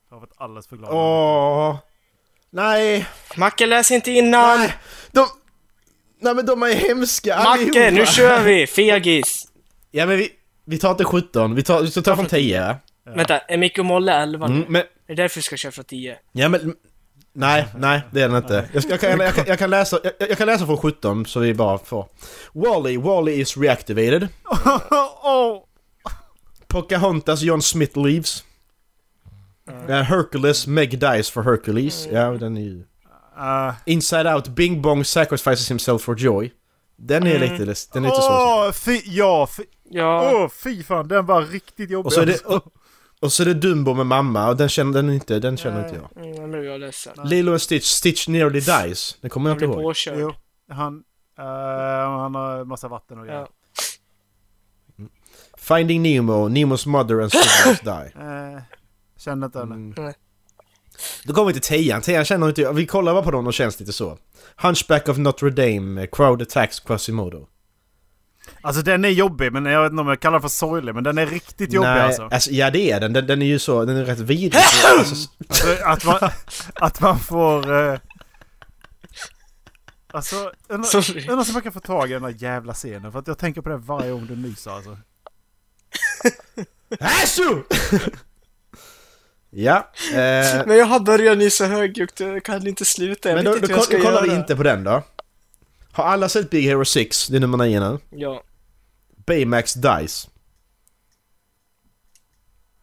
Jag har varit alldeles för glad. Åh! Nej! Macke, läs inte innan! Nej! De... Nej men de är hemska Macke, allihopa. nu kör vi! Fegis! Ja men vi, vi tar inte 17, vi tar, vi tar från 10. Vänta, är Micke och Molle 11 nu? Mm, men, Är det därför vi ska köra från 10? ja men... Nej, nej det är den inte. Jag, ska, jag, kan, jag, kan, jag, kan läsa, jag, jag kan läsa från 17 så vi bara får. Wally, Wally is reactivated. Åh! Pocahontas, John Smith leaves. Uh, Hercules, Meg dies for Hercules. Ja, den är ju... Uh, Inside Out, Bing Bong sacrifices himself for joy. Den är Mm. lite, den är lite svår. Åh, fy, ja, fy, Ja. åh, fy fan, den var riktigt jobbig. Och så är det, och, och så är det Dumbo med mamma och den känner den inte, den känner Nej. inte jag. Mm, nu blev jag ledsen. Nej. Lilo and Stitch, Stitch nearly dies. Den kommer jag inte ihåg. påkörd. Jo, han, eh, han har massa vatten och grejer. Ja. Finding Nemo, Nemos mother and siblings die. Eh, känner inte henne. Mm. Nej. Då kommer vi till tian. Tian känner inte jag. Vi kollar bara på dem och känns lite så. Hunchback of Notre Dame, Crowd Attacks Quasimodo. Alltså den är jobbig, men jag vet inte om jag kallar den för sorglig. Men den är riktigt jobbig alltså. Ja det är den. den. Den är ju så, den är rätt vidrig. alltså, alltså att, man, att man får... Eh, alltså, undrar undrar om man kan få tag i den där jävla scenen. För att jag tänker på det varje gång du nyser alltså. Asu! ja. Eh, Men jag har börjat nysa högljutt, jag kan inte sluta. Jag men vet då, inte då, hur jag ska då kollar vi göra. inte på den då. Har alla sett Big Hero 6? Det är nummer 9 nu. Ja. Baymax Dice.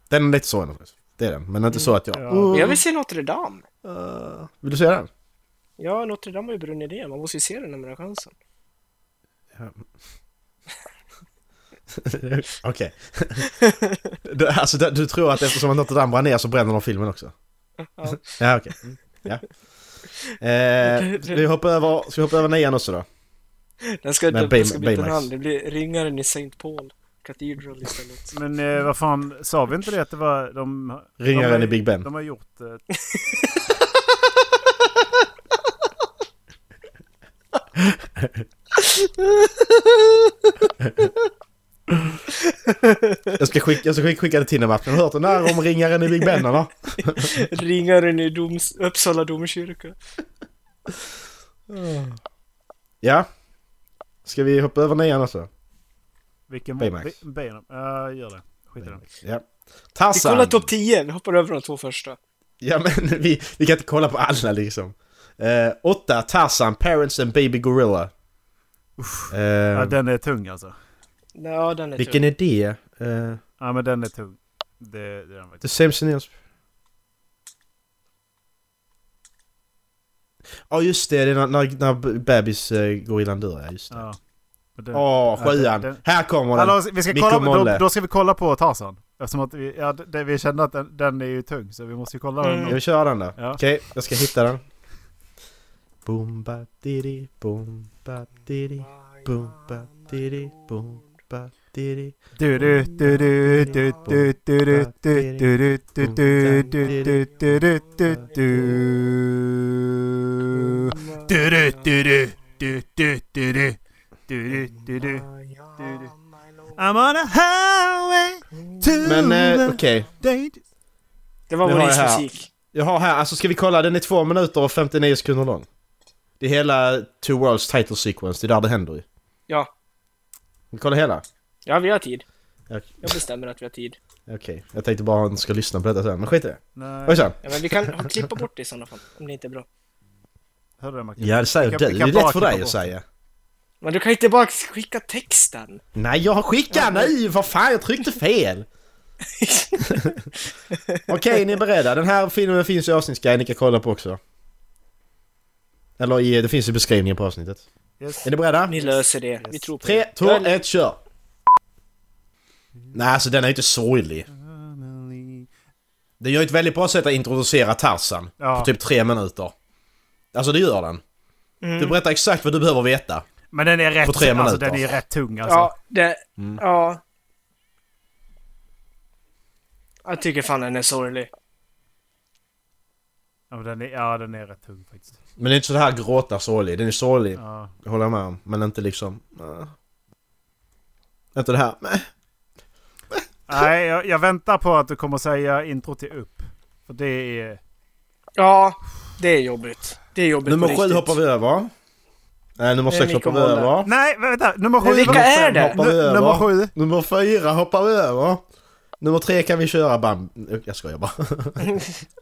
Den är lite så ändå. Det är den, men inte så att jag... Ja. Men Jag vill se Notre Dame. Uh, vill du se den? Ja, Notre Dame har ju brunnit ner. Man måste ju se den när man har chansen. Okej. du, alltså, du, tror att eftersom Notre Dame brann ner så bränner de filmen också? Ja. Ja, okej. Mm, Ja. Eh, vi över, ska vi hoppa över nian också då? Den ska, Men den, ska Baymax. namn. Det blir ringaren i St. Paul Cathedral istället. Men eh, vad fan, sa vi inte det att det var de... Ringaren de, i Big Ben. De har gjort... Eh, Jag ska skicka, jag ska skicka, skicka det till Martin. Har du hört den där om ringaren i Big Ben eller? ringaren i doms, Uppsala domkyrka. Ja. Ska vi hoppa över nian också? vilken... Baymax. Bi- Baymax. Ja, gör det. Skit i den. Ja. Vi Tarzan! kollar topp 10, vi hoppar över de två första. Ja men vi, vi kan inte kolla på alla liksom. Eh, åtta, Tarzan, Parents and Baby Gorilla. Eh, Ja, den är tung alltså. Ja, den är vilken är det? Eh, Ja, men den är tung. Det, det är den The faktiskt. Same Scenarios. Ja just det, det är när, när, när bebis uh, går i ja just det. Ja. Den- Åh, sjuan! den- Här kommer den! Hallå, vi ska kolla, på- då, Molle. då ska vi kolla på Tarzan. Eftersom att vi, ja, det, vi kände att den, den är ju tung så vi måste ju kolla Mm. Ska den. vi köra den då? Ja. Okej, jag ska hitta den. Boom ba didi boom ba didi boom ba didi boom ba I'm on a highway to Men okej. Det var vår musik. Jag har här, alltså ska vi kolla, den är två minuter och 59 sekunder lång. Det är hela Two Worlds title sequence, det är där det händer ju. Ja. Vi kollar hela? Ja, vi har tid. Ja. Jag bestämmer att vi har tid. Okej, jag tänkte bara att ni ska lyssna på detta sen, men skit i det. Nej. Sa Ja, men vi kan klippa bort det i sådana fall, om det inte är bra. Hörde du det Macke? Ja det säger du, det är lätt för dig att säga. Men du kan inte bara skicka texten. Nej jag har skickat nu, vad fan jag tryckte fel! Okej, ni är beredda? Den här filmen finns i avsnittsguiden, ni kan kolla på också. Eller i, det finns i beskrivningen på avsnittet. Yes. Är ni beredda? Ni löser det. Vi tror på 3, det. 2, 1, kör! Nej alltså den är ju inte sorglig. Den gör ett väldigt bra sätt att introducera Tarzan. Ja. På typ tre minuter. Alltså det gör den. Mm. Du berättar exakt vad du behöver veta. Men den är rätt, På tre alltså, minuter. den är rätt tung alltså. Ja, det... Mm. Ja. Jag tycker fan den är sorglig. Ja, men den är, ja, den är rätt tung faktiskt. Men det är inte så här gråta sorglig. Den är sorglig, Ja. håller jag med om. Men inte liksom... Uh, inte det här. Nej. Nej, jag, jag väntar på att du kommer säga intro till upp. För det är... Ja, det är jobbigt. Det är jobbigt Nummer sju riktigt. hoppar vi över. Nej, nummer sex hoppar vi över. Nej, vänta! Nummer sju... Vilka nummer är fem det? hoppar vi Nu- över. nummer sju. Nummer fyra hoppar vi över. Nummer tre kan vi köra bam... Jag skojar bara.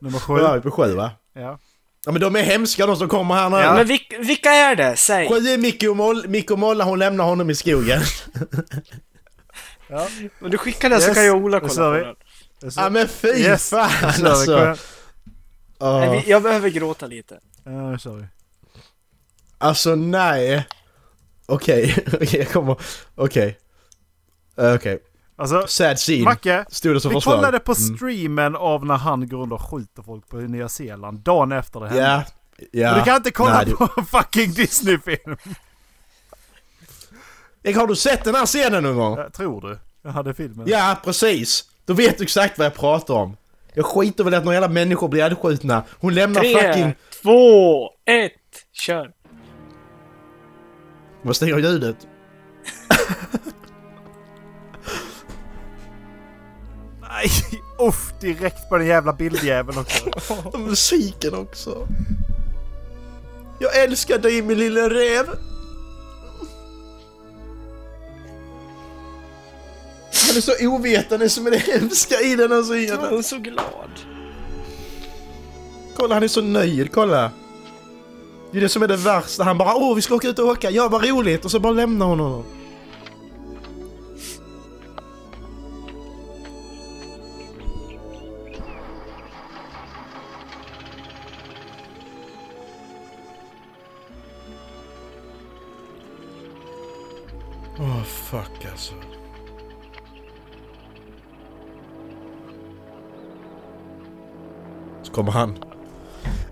Nummer Då är sju. vi på sju va? Ja. Ja men de är hemska de som kommer här nu. Men vilka, vilka är det? Säg! Sju är Micke och, Moll, Micke och Molla, hon lämnar honom i skogen. Men du skickar den så Yes, kan jag och Ola det kolla på den. Det så- Ja men fy Yes, fan det alltså. Ja. Nej, vi- Jag behöver gråta lite. Ja, nu kör vi. Alltså nej. Okej, okej jag kommer... Okej. Eh, Okej. Alltså, Sad scene. Macke. Stod det som Vi förslag. kollade på Mm. streamen av när han går runt och skjuter folk på Nya Zeeland. Dagen efter det hände. Ja. Ja. Och du kan inte kolla Nej, det- på en fucking Disney-film. Jag har du sett den här scenen någon gång? Ja, Tror du? Jag hade filmen. Ja, precis. Då vet du exakt vad jag pratar om. Jag skiter väl i att några jävla människor blir ihjälskjutna. Hon lämnar Tre, fucking... två, ett, kör! Vad stänger av ljudet? Nej, uff, direkt på den jävla bildjäveln också. Och musiken också. Jag älskar dig min lilla räv. Han är så ovetande som är det hemska i den här Jag scenen. är så glad. Kolla han är så nöjd, kolla. Det är det som är det värsta. Han bara åh vi ska åka ut och åka, ja vad roligt. Och så bara lämnar hon honom. Åh fuck alltså. Kommer han.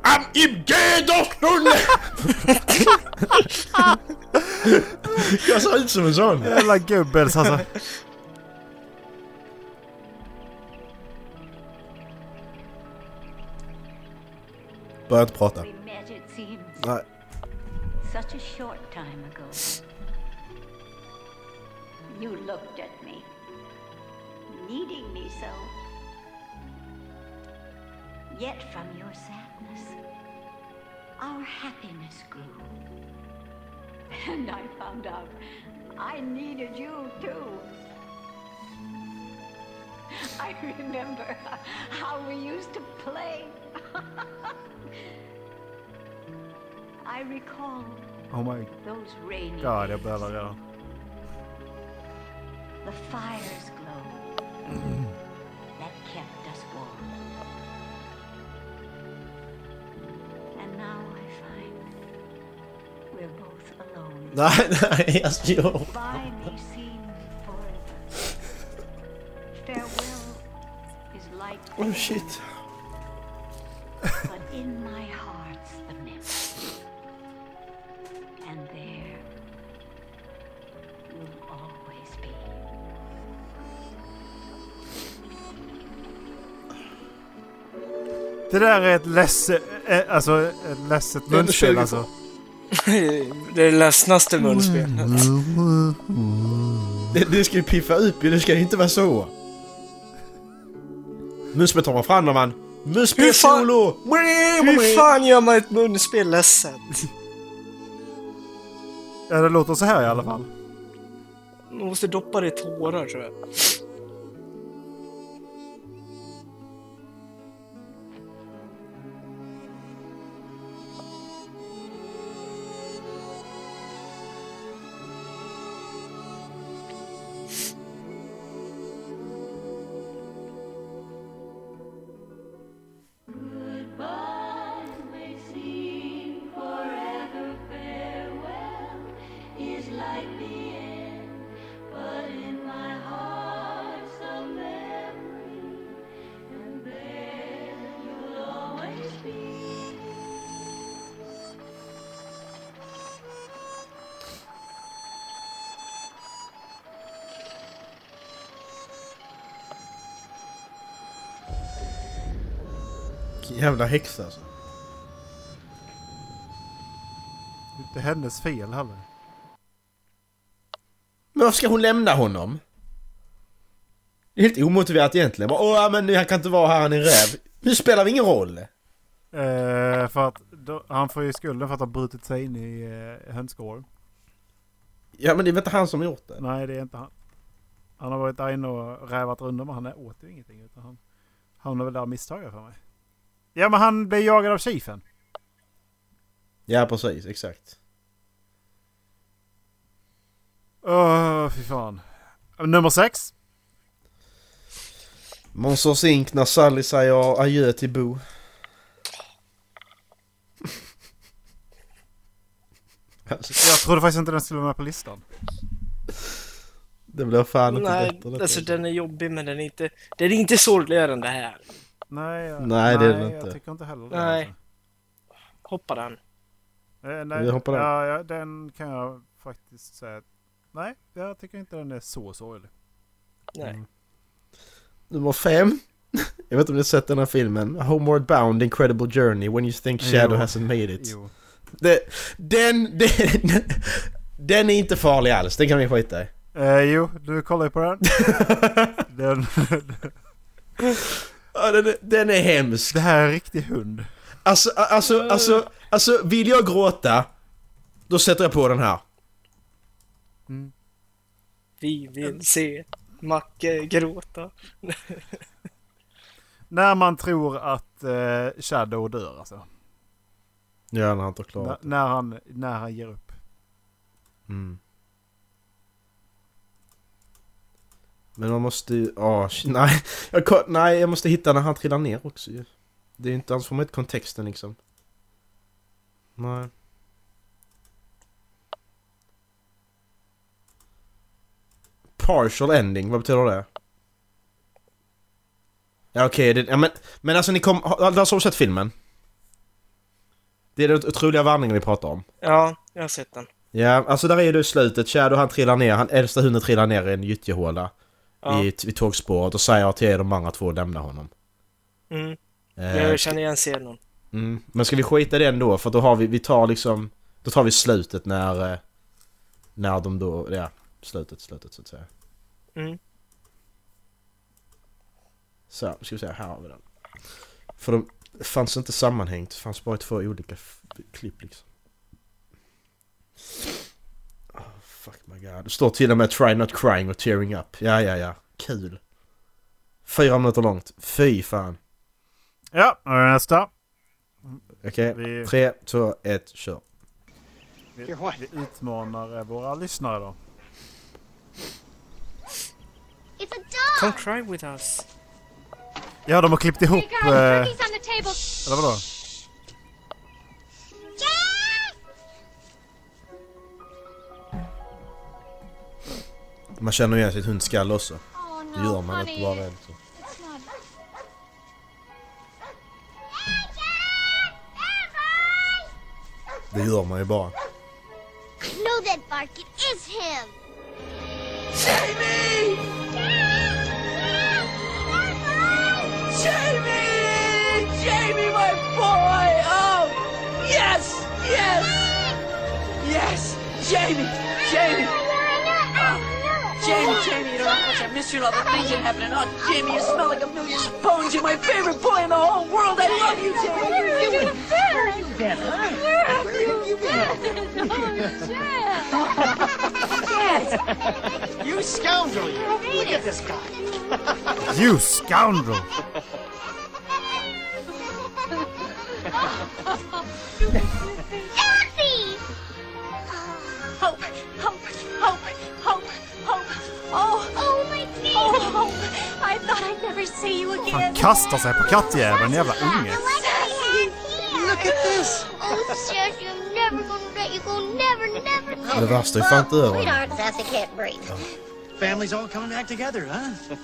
Am im Gedorstun! Jag ser ut som en sån. Jävla gubbels alltså. Börja inte prata. We met, Nej. such a short time ago. You looked Yet from your sadness, our happiness grew. And I found out I needed you too. I remember how we used to play. I recall Oh my those rainy god, days. redan. The fire's glow that kept memory. And there will always be. Det där är ett ledset, äh, alltså ett ledset Det är munspel 20 alltså. Det är det ledsnaste munspelet. Det, det ska ju piffa upp ju, det ska ju inte vara så. Muspel tar man fram när man... Muspel Hur fan- solo! Hur fan gör man ett munspel ledset? Ja, det låter så här i alla fall. Man måste doppa det i tårar tror jag. Jävla häxa alltså. Det är inte hennes fel heller. Men varför ska hon lämna honom? Det är helt omotiverat egentligen. Bara, Åh, men han kan inte vara här, han är en räv. Nu spelar det ingen roll. Eh, för att då, han får ju skulden för att ha brutit sig in i eh, hönsgården. Ja, men det är väl inte han som har gjort det? Nej, det är inte han. Han har varit där inne och rävat runt men han åt ju ingenting. Utan han hamnade väl där av misstag för mig. Ja, men han blev jagad av chiefen. Ja, precis. Exakt. Åh, fy fan. Nummer sex. Monsters Inc när Sally säger adjö till Bo. Jag trodde faktiskt inte den skulle vara med på listan. det blir fan inte Nej, bättre. detta. alltså den är jobbig men den är inte, den är inte sorgligare än det här. Nej, jag, Nej, det är jag inte. tycker inte heller det. Nej. Alltså. Hoppa den. Eh, nej, Vi hoppar den. ja, ja, den kan jag faktiskt säga. Nej, jag tycker inte den är så sorglig. Nej. Mm. Nummer fem. Jag vet inte om ni har sett den här filmen. Homeward Bound Incredible Journey When You Think Shadow Jo. Hasn't Made It. Jo. Det, den, den, den är inte farlig alls. Den kan vi skita i. Eh, jo, du kollar ju på den. den. Ja, den, är- den är hemsk. Det här är en riktig hund. Alltså, alltså, alltså, alltså vill jag gråta Då sätter jag på den här. Mm. Vi vill se Macke gråta. När man tror att eh, Shadow dör alltså. Ja, när han När, klarat det. när, han, när han ger upp. Mm. Men man måste ju... shit, nej. Jag, nej, jag måste hitta när han trillar ner också ju. Det är inte alls, får man inte kontexten liksom. Nej. Partial ending, vad betyder det? Ja okej, det- ja, men, men alltså ni kom, har, har har sett filmen? Det är den otroliga vandringen vi pratar om. Ja, jag har sett den. Ja, alltså där är det i slutet. Shadow han trillar ner, han äldsta hunden trillar ner i en gyttjehåla Ja. i, i tågspåret och säger till de andra två att lämna honom. Mm. Eh, Jag känner igen scenen. mm. Men ska vi skita i den då? För då har vi, vi tar liksom, då tar vi slutet när, eh, när de då, ja, slutet, slutet så att säga. Mm. Så, ska vi se, här har vi den. För de fanns inte sammanhängt, det fanns bara två olika klipp liksom. Fuck my god. Det står till och med try not crying och tearing up. Ja, ja, ja. Kul. Fyra minuter långt. Fy fan. Ja, och nästa. Okej, Vi, tre, två, ett, kör. vi, vi utmanar eh, våra lyssnare då. It's a dog! Come cry with us. Ja, de har klippt ihop... Eh, turkey's on the table. eller vadå? Man känner igen sitt hundskall också. Oh no, Det gör man inte bara not. Det gör man ju bara. Know that bark. It is him. Jamie! Jamie, my boy! Oh, yes! Yes! Yes! Jamie! Jamie! Jamie, Jamie, you know how much I miss you and all the things that happened. Oh, Jamie, you smell like a million bones. You're my favorite boy in the whole world. I love you, Jamie. Where have you been? Where have you been? Where have you been? You oh, scoundrel, you! Look at this guy. You scoundrel! Han again. kastar sig på kattjäveln, jävla unge. Look at this! Oh, Sassy, I'm never gonna let you go. Never, never, never. Det värsta är fan inte över. Sweetheart, Sassy can't breathe. Family's all coming back together, huh?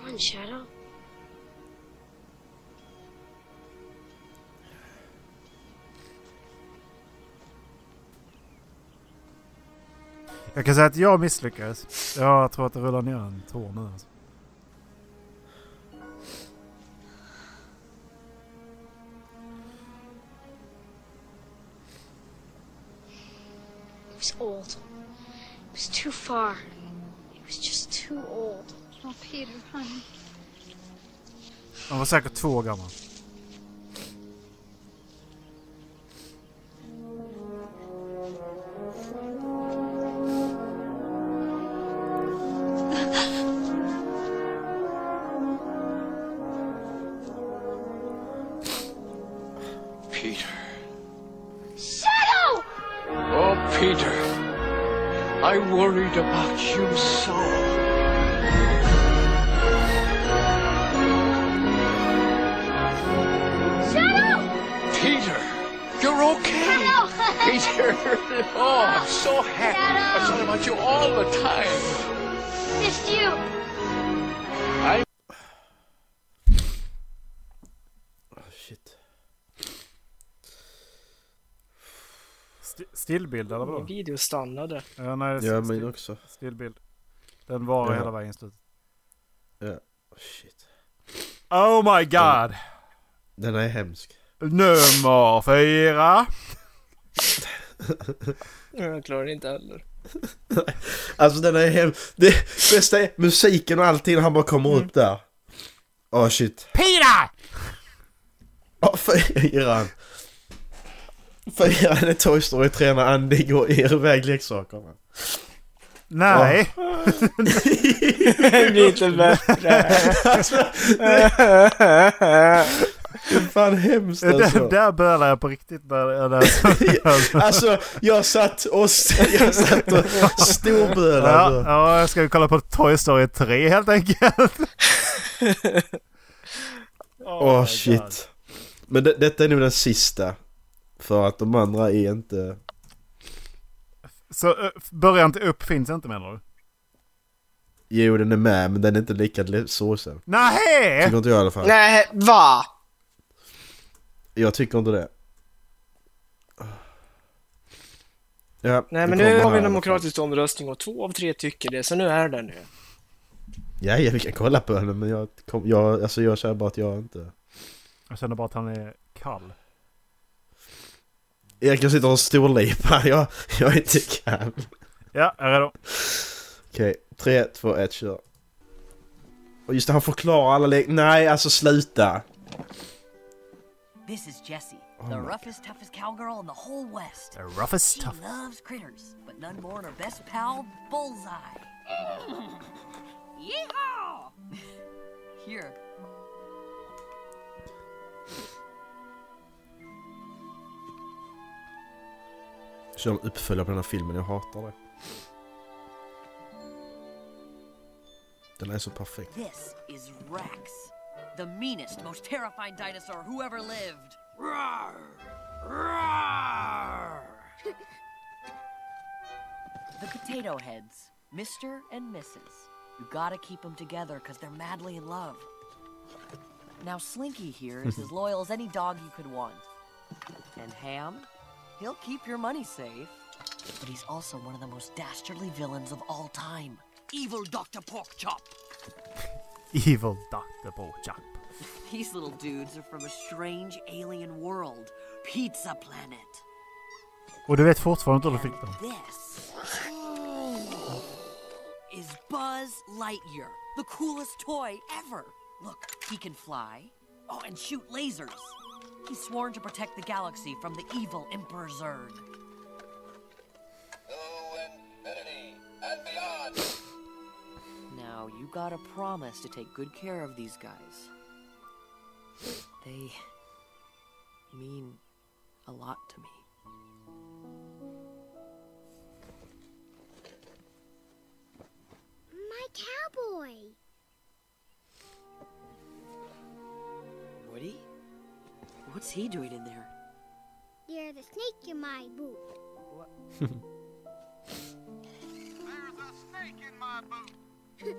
Come on, Shadow. Jag kan säga att jag misslyckades. Jag tror att det rullar ner en tår nu. Alltså. It was old. It was too far. It was just too old. Oh, Peter, honey. Han var säkert två år gammal. Peter. Shadow! Oh, Peter. I worried about you so. Shadow! Peter, you're okay. Shadow! Peter. Oh, I'm so happy. I thought about you all the time. Missed you. I Oh, shit. Sti- stillbild eller vadå? Min video stannade. Ja, nej, Ja, min också. Stillbild. Den var Ja. hela vägen i slutet. Ja. Oh, shit. Oh my god! Den är hemsk. Nummer fyra. Jag klarar inte heller. Alltså den är hemsk. Det bästa är musiken och allting han bara kommer upp där. Åh oh, shit. Peter! Åh fyran. Fyran är Toy Story 3 när Andy går iväg leksakerna. Nej! Det blir inte bättre. Det är fan hemskt Där, alltså. där bölade jag på riktigt. Där, där, Alltså jag satt och, jag satt och storbölade. ja, ja, jag ska kolla på Toy Story 3 helt enkelt. Åh my shit. God. Men det, detta är nog den sista. För att de andra är inte... Så ö, början till upp finns inte menar du? Jo den är med men den är inte lika såsen. Nej! Tycker inte jag i alla fall. Nej, va? Jag tycker inte det. Ja, Nej det men nu har vi en demokratisk omröstning och två av tre tycker det, så nu är det nu. Ja, ja, vi kan kolla på den men jag, kom, jag, alltså jag säger bara att jag inte... Jag känner bara att han är kall. Erik jag sitter och storlipar, jag, jag är inte kall. Ja, jag är redo. Okej, tre, två, ett, kör. Och just det, han förklarar alla lek... Nej, alltså sluta! This is Jessie, Oh the my roughest, toughest cowgirl in the whole West. The roughest, She toughest. loves critters, but none more than her best pal, Bullseye. Yeehaw! Here, Kör en uppföljare på den här filmen, jag hatar det. Den är så perfekt. this is Rex, the meanest, most terrifying dinosaur who ever lived. Roar! Roar! the potato heads, Mr. and Mrs. You gotta keep them together because they're madly in love. Now, Slinky here is as loyal as any dog you could want. And Ham, he'll keep your money safe. But he's also one of the most dastardly villains of all time. Evil Dr. Porkchop. Evil Dr. Bochap. These little dudes are from a strange alien world, Pizza Planet. Och du vet fortfarande inte hur du fick dem. This is Buzz Lightyear, the coolest toy ever. Look, he can fly. Oh, and shoot lasers. He's sworn to protect the galaxy from the evil Emperor Zurg. Now, you gotta promise to take good care of these guys. They mean a lot to me. My cowboy. Woody? What's he doing in there? There's a snake in my boot.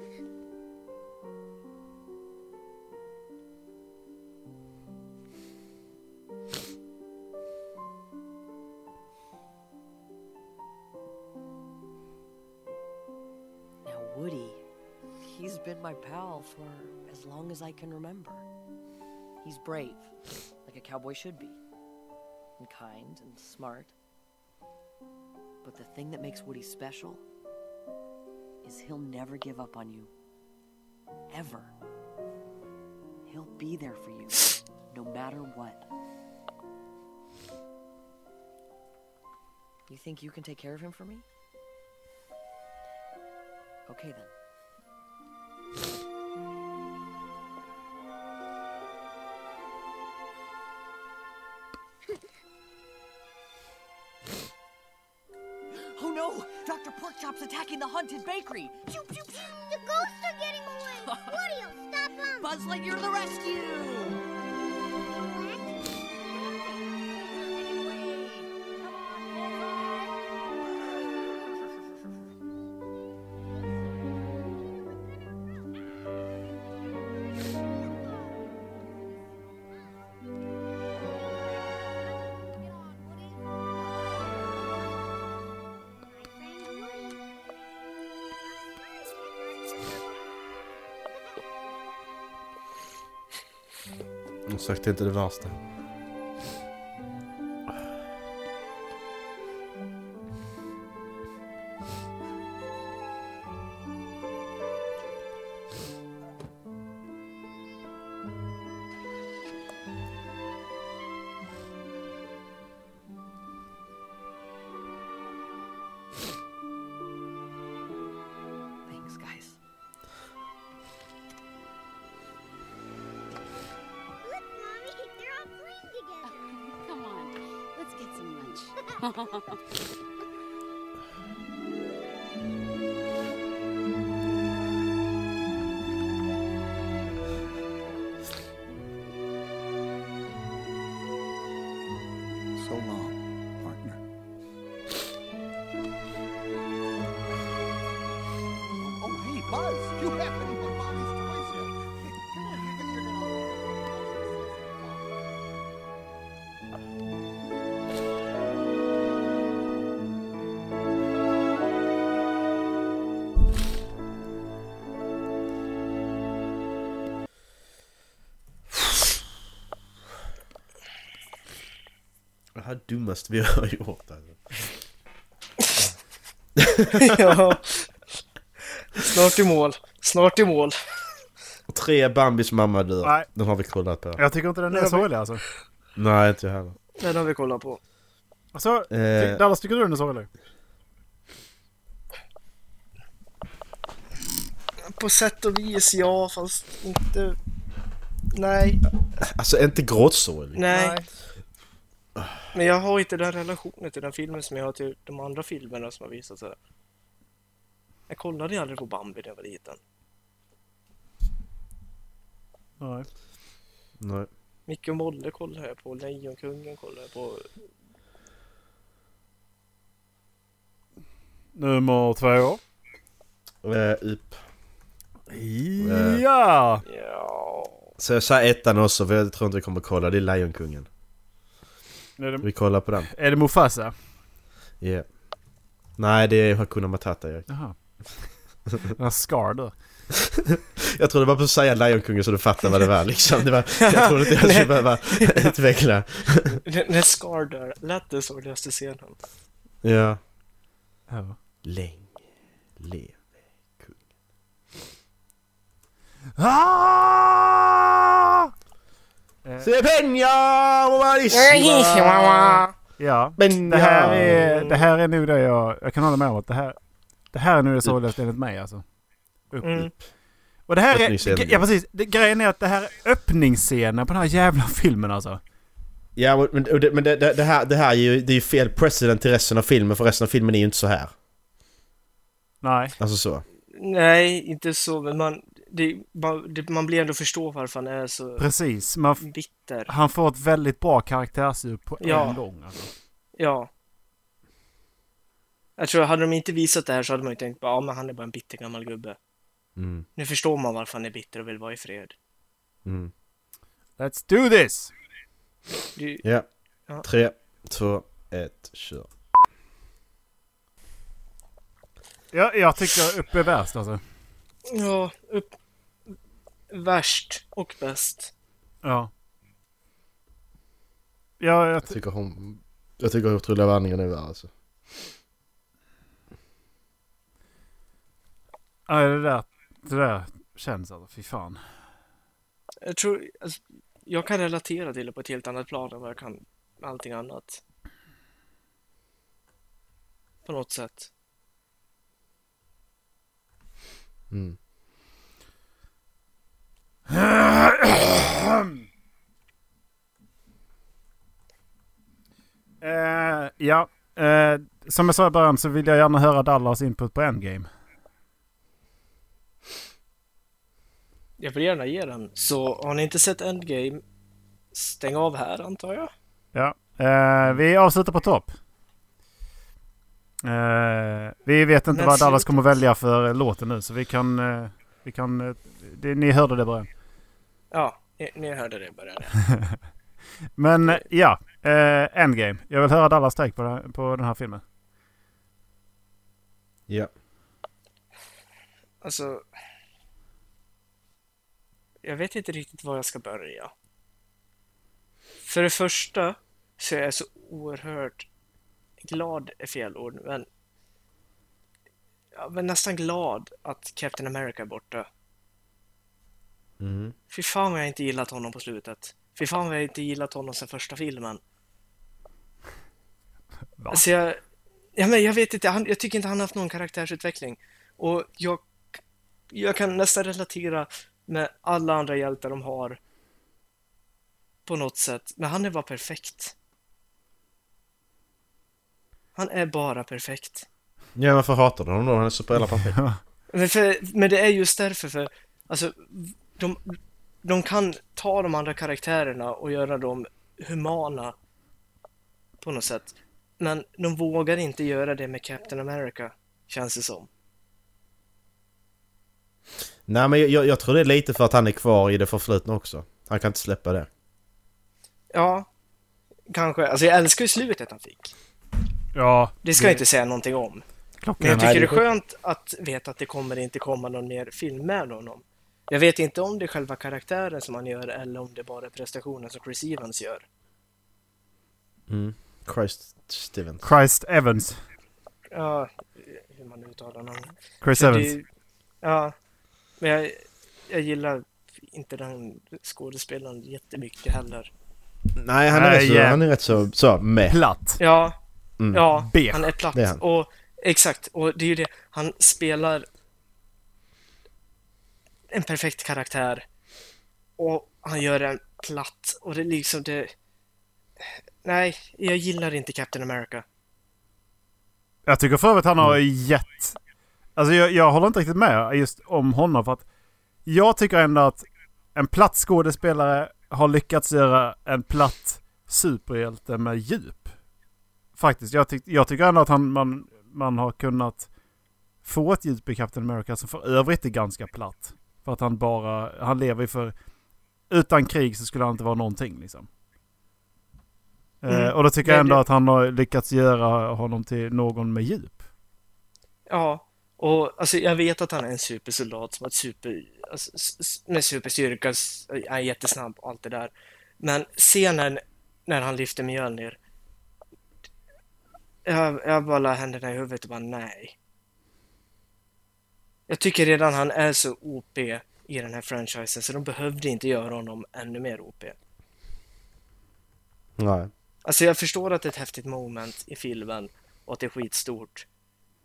Woody, he's been my pal for as long as I can remember. He's brave, like a cowboy should be, and kind and smart. But the thing that makes Woody special is he'll never give up on you. Ever. He'll be there for you, no matter what. You think you can take care of him for me? Okay then. Sökte inte det värsta. Här dummaste vi har gjort alltså. ja. Snart i mål. Snart i mål. Tre Bambis mamma dör. Nej. Den har vi kollat på. Jag tycker inte den är Nej, sorglig alltså. Nej, inte jag heller. Den har vi kollat på. Alltså, Eh. Dallas tycker du den är sorglig? På sätt och vis ja, fast inte... Nej. Alltså inte gråtsorglig. Nej. Men jag har inte den relationen till den filmen som jag har till de andra filmerna som har visat sig. Jag kollade aldrig på Bambi när jag var liten. Nej. Nej. Micke och Molle kollade jag på, Lejonkungen kollade jag på. Nummer två. Eh, upp. Ja! Ja. Så jag säger ettan också för jag tror inte vi kommer kolla. Det är Lejonkungen. Är det, Vi kollar på den. är det Mufasa? Ja. Yeah. Nej, det är Hakuna Matata Erik. Jaha. Den Scar du. Jag trodde bara på att säga Lejonkungen så du fattar vad det var liksom. Det var, jag trodde inte jag skulle behöva utveckla. När Scar dör, lät det sorgligaste scenen. Ja. Ja. Länge leve. Ah! Eh, Se Peña! Momarissima! Ja, Men det här, är, det här är nog det jag, jag kan hålla med om att det här, det här är nog det sorgligaste enligt mig alltså. Upp. Mm. Och det här är, ja precis, det, grejen är att det här är öppningsscenen på den här jävla filmen alltså. Ja men, och det, men det, det, det här, det här är ju, det är ju fel president till resten av filmen för resten av filmen är ju inte så här. Nej. Alltså så. Nej, inte så, men man, det, man, det, man blir ändå förstå varför han är så Precis, man, bitter. han får ett väldigt bra karaktärsdjup på Ja. en gång alltså. Ja. Jag tror, hade de inte visat det här så hade man ju tänkt, ja men han är bara en bitter gammal gubbe. Mm. Nu förstår man varför han är bitter och vill vara i fred. Mm. Let's do this! Det, Ja. Ja. Tre, två, ett, kör. Jag, jag tycker upp är värst alltså. Ja, upp... Värst och bäst. Ja. Ja, jag Jag tycker hon... Jag tycker otroliga vandringen är värre alltså. Ja, det där, det där känns alltså, fy fan. Jag tror, alltså, jag kan relatera till det på ett helt annat plan än vad jag kan med allting annat. På något sätt. Mm. Eh, ja, eh, som jag sa i början så vill jag gärna höra Dallas input på Endgame. Jag vill gärna ge den. Så har ni inte sett Endgame, stäng av här antar jag. Ja, eh, vi avslutar på topp. Vi vet inte Men vad Dallas kommer välja för låten nu så vi kan... Vi kan eh, det, ni hörde det i början. Ja, ni, ni hörde det i början. Men eh, ja, eh, Endgame. Jag vill höra Dallas take på, den- på den här filmen. Ja. Alltså... Jag vet inte riktigt var jag ska börja. För det första så är jag så oerhört glad är fel ord, men, ja, men nästan glad att Captain America är borta. Mm. Fy fan vad jag inte gillat honom på slutet. Fy fan vad jag inte gillat honom sen första filmen. Va? Alltså jag, ja, men jag vet inte, han, jag tycker inte han har haft någon karaktärsutveckling. Och jag, jag kan nästan relatera med alla andra hjältar de har på något sätt. Men han är bara perfekt. Han är bara perfekt. Ja varför hatar du honom då? Han är jävla perfekt. Men, för, men det är just därför för, alltså, de, de kan ta de andra karaktärerna och göra dem humana på något sätt. Men de vågar inte göra det med Captain America, känns det som. Nej men jag, jag tror det är lite för att han är kvar i det förflutna också. Han kan inte släppa det. Ja, kanske. Alltså jag älskar ju slutet han fick. Ja. Det ska jag inte säga någonting om. Klockan Men jag tycker det är skönt att veta att det kommer inte komma någon mer film med honom. Jag vet inte om det är själva karaktären som han gör eller om det bara är prestationen som Chris Evans gör. Mm. Christ Stevens. Christ Evans. Ja, hur man uttalar namnet. Chris För Evans. det- Ja, men jag, jag gillar inte den skådespelaren jättemycket heller. Nej han är, Nej, rätt så, ja. han är rätt så, så med. Platt. Ja, Mm. ja, Beige. han är platt. Är han. Och exakt, och det är ju det. Han spelar en perfekt karaktär och han gör den platt och det är liksom det... Nej, jag gillar inte Captain America. Jag tycker för övrigt han har Mm. gett... Alltså jag, jag håller inte riktigt med just om honom för att jag tycker ändå att en platt skådespelare har lyckats göra en platt superhjälte med djup. Faktiskt. Jag, tyck, jag tycker ändå att han, man, man har kunnat få ett djup i Captain America som för övrigt är ganska platt. För att han bara, han lever ju för... Utan krig så skulle han inte vara någonting liksom. Eh, Mm. och då tycker jag ändå att han har lyckats göra honom till någon med djup. Ja, och alltså jag vet att han är en supersoldat som har ett super, alltså, med superstyrka, är jättesnabb och allt det där. Men scenen när han lyfter Mjölnir. Jag, jag bara la händerna i huvudet och bara nej. Jag tycker redan han är så OP i den här franchisen så de behövde inte göra honom ännu mer OP. Nej. Alltså jag förstår att det är ett häftigt moment i filmen och att det är skitstort.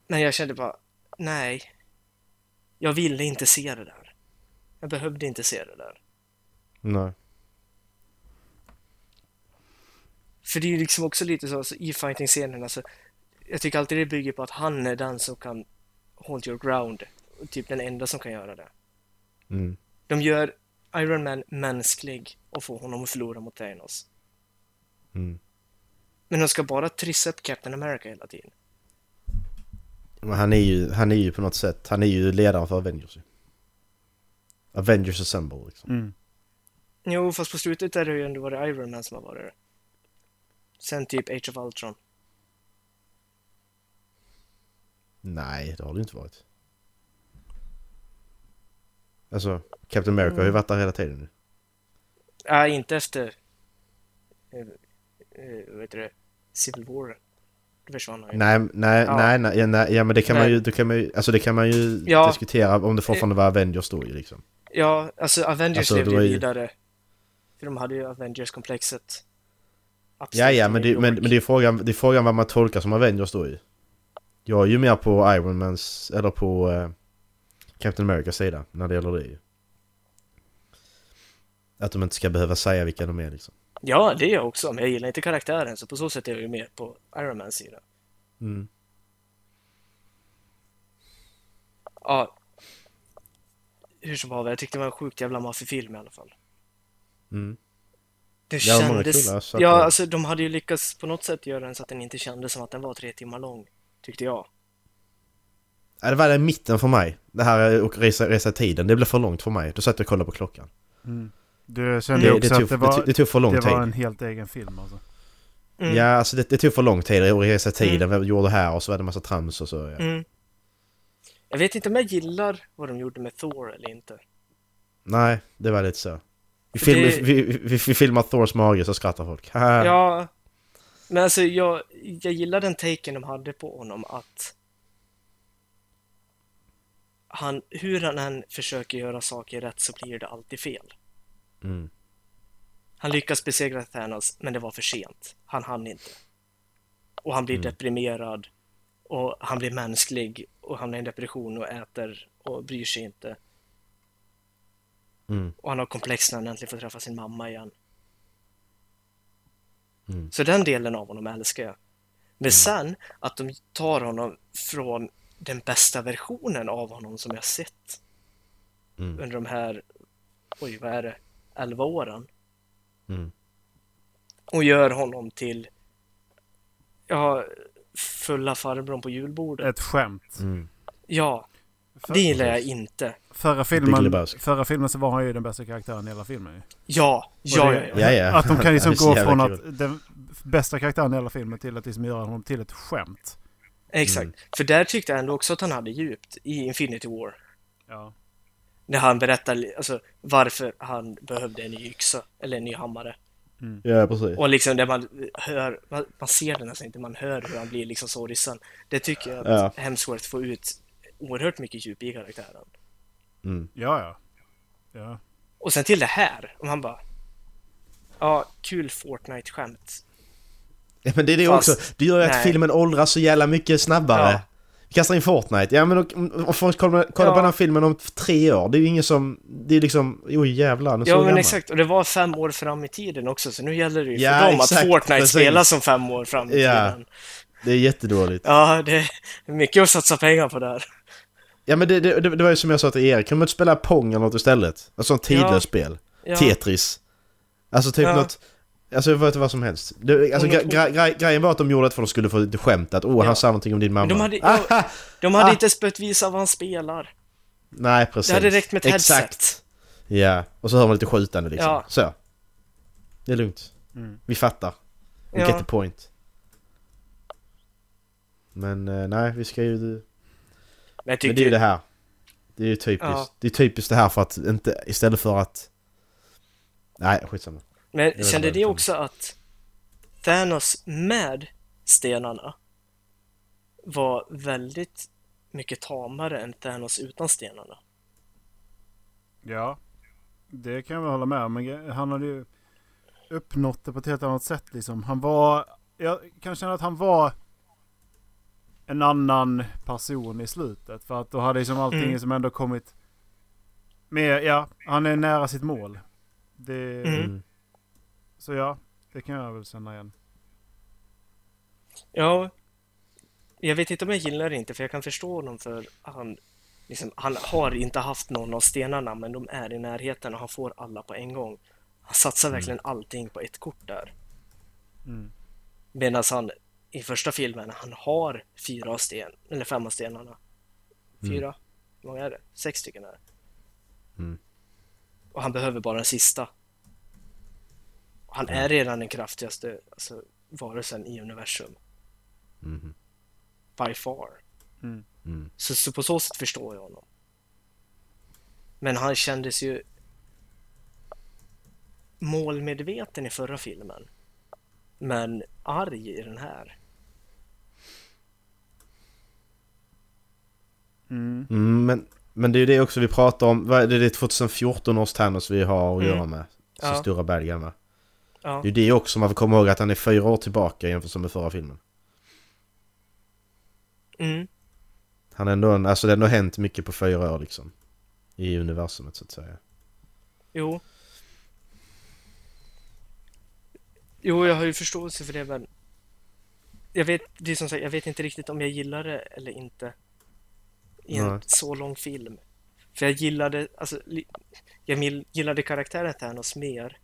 Men jag kände bara, nej. Jag ville inte se det där. Jag behövde inte se det där. Nej. För det är ju liksom också lite så alltså, i fighting-scenerna alltså, Jag tycker alltid det bygger på att han är den som kan hold your ground. och Typ den enda som kan göra det. Mm. De gör Iron Man mänsklig och får honom att förlora mot Thanos. Mm. Men de ska bara trissa upp Captain America hela tiden. Men han är ju, han är ju på något sätt, han är ju ledaren för Avengers. Avengers Assemble liksom. Mm. Jo, fast på slutet är det ju ändå varit Iron Man som har varit det. Sen typ Age of Ultron. Nej, det har det inte varit. Alltså, Captain America har ju varit där hela tiden nu. Nej, inte efter... eh, eh, vad heter det? Civil War. Då försvann han ju. Nej, nej, Ja. nej, nej, nej, ja men det kan man Nej. ju, det kan man ju, alltså det kan man ju Ja. diskutera om det fortfarande var Avengers då ju liksom. Ja, alltså Avengers Alltså, levde det ju- vidare. För de hade ju Avengers-komplexet. Ja, ja, men det, men, men det är frågan, det är frågan vad man tolkar som Avengers då ju. Jag är ju mer på Iron Mans, eller på eh, Captain Americas sida när det gäller det ju. Att de inte ska behöva säga vilka de är liksom. Ja, det är jag också, men jag gillar inte karaktären, så på så sätt är jag ju mer på Iron Mans sida. Mm. Ja. Hur som haver, jag tyckte det var en sjukt jävla maffig film i alla fall. Mm. Det Ja, kändes... coola saker. Ja, alltså de hade ju lyckats på något sätt göra den så att den inte kändes som att den var tre timmar lång. Tyckte jag. Ja, det var i mitten för mig. Det här och resa, resa tiden, det blev för långt för mig. Då satt jag och kollade på klockan. Mm. Du kände Det- också det tog- att det det var, det tog för lång det tid. var en helt egen film alltså. Mm. Ja, alltså det, det tog för lång tid att resa i tiden. Vi gjorde det här och så var det en massa trams och så. Ja. Mm. Jag vet inte om jag gillar vad de gjorde med Thor eller inte. Nej, det var lite så. Vi, film, det- vi, vi, vi, filmar Thors mage så skrattar folk. Ja, men alltså jag, jag gillar den taken de hade på honom att han, hur han än försöker göra saker rätt så blir det alltid fel. Mm. Han lyckas besegra Thanos, men det var för sent. Han hann inte. Och han blir Mm. deprimerad och han blir mänsklig och hamnar i en depression och äter och bryr sig inte. Mm. Och han har komplex när han äntligen får träffa sin mamma igen. Mm. Så den delen av honom älskar jag. Men sen att de tar honom från den bästa versionen av honom som jag sett Mm. under de här, oj vad är det, 11 åren. Mm. Och gör honom till, ja, fulla farbrorn på julbordet. Ett skämt. Mm. Ja, För- det gillar jag inte. Förra filmen, förra filmen så var han ju den bästa karaktären i hela filmen ju. Ja, ja, det- ja, ja. Att de kan liksom gå från kul. att den bästa karaktären i hela filmen till att liksom göra honom till ett skämt. Exakt. Mm. För där tyckte jag ändå också att han hade djupt i Infinity War. Ja. När han berättar alltså, varför han behövde en ny yxa, eller en ny hammare. Ja, precis. Och liksom där man hör, man, man ser det nästan inte, man hör hur han blir liksom sorgsen. Det tycker jag att Ja. Hemsworth får ut oerhört mycket djup i karaktären. Mm. Ja, ja. Ja. Och sen till det här, om han bara... Ja, kul Fortnite-skämt. Ja, men det är det Fast- också. Det gör ju att nej. filmen åldras så jävla mycket snabbare. Ja. Vi kastar in Fortnite. Ja men och, och folk kollar, kollar Ja. på den här filmen om tre år. Det är ju ingen som... Det är liksom... Oj jävlar, den är så Ja, men gammal. exakt. Och det var fem år fram i tiden också, så nu gäller det ju Ja, för dem exakt, att Fortnite precis. spelas som fem år fram i Ja. tiden. Det är jättedåligt. Ja, det är mycket att satsa pengar på där. Ja men det, det, det var ju som jag sa till Erik, kan man inte spela Pong eller något istället? Alltså ett tidlöst Ja. spel. Ja. Tetris. Alltså typ Ja. något... Alltså jag vet inte vad som helst. Det, alltså, Monopol. gre, gre, grejen var att de gjorde det för att de skulle få lite skämt att åh Ja. han sa någonting om din mamma. Men de hade, Ah, ja, de hade inte ens behövt visa vad han spelar. Nej precis. Det hade räckt med ett Exakt. headset. Ja, och så hör man lite skjutande liksom. Ja. Så. Det är lugnt. Mm. Vi fattar. We Ja. get the point. Men eh, nej, vi ska ju... Men jag Men tycker... det är ju det här. Det är ju typiskt. Ja. Det är typiskt det här för att inte... Istället för att... Nej, skitsamma. Men kände jag också att Thanos med stenarna var väldigt mycket tamare än Thanos utan stenarna? Ja. Det kan jag väl hålla med om. Men han hade ju uppnått det på ett helt annat sätt liksom. Han var... Jag kan känna att han var en annan person i slutet. För att då hade liksom allting Mm. som ändå kommit med... Ja, han är nära sitt mål. Det... Mm. Mm. Så ja, det kan jag väl känna igen. Ja, jag vet inte om jag gillar det inte för jag kan förstå honom för han, liksom, han har inte haft någon av stenarna men de är i närheten och han får alla på en gång. Han satsar verkligen allting på ett kort där. Mm. Medan han i första filmen, han har fyra av sten, eller fem av stenarna. Fyra? Hur många är det? Sex stycken är det. Mm. Och han behöver bara den sista. Och han är redan den kraftigaste alltså, varelsen i universum. Mhm. By far. Mm. Mm. Så, så på så sätt förstår jag honom. Men han kändes ju målmedveten i förra filmen. Men arg i den här. Mm. Mm, men, men det är ju det också vi pratar om. Vad är Det det är 2014 års Thanos vi har att Mm. göra med. Så Ja. stora guy, va? Ja. Det är ju det också man får komma ihåg att han är fyra år tillbaka jämfört med förra filmen. Mm. Han är ändå en, alltså det har ändå hänt mycket på fyra år liksom. I universumet så att säga. Jo. Jo, jag har ju förståelse för det, men jag vet, det är som sagt, jag vet inte riktigt om jag gillar det eller inte i en Nej. så lång film. För jag gillade, alltså, jag gillade karaktären Thanos mer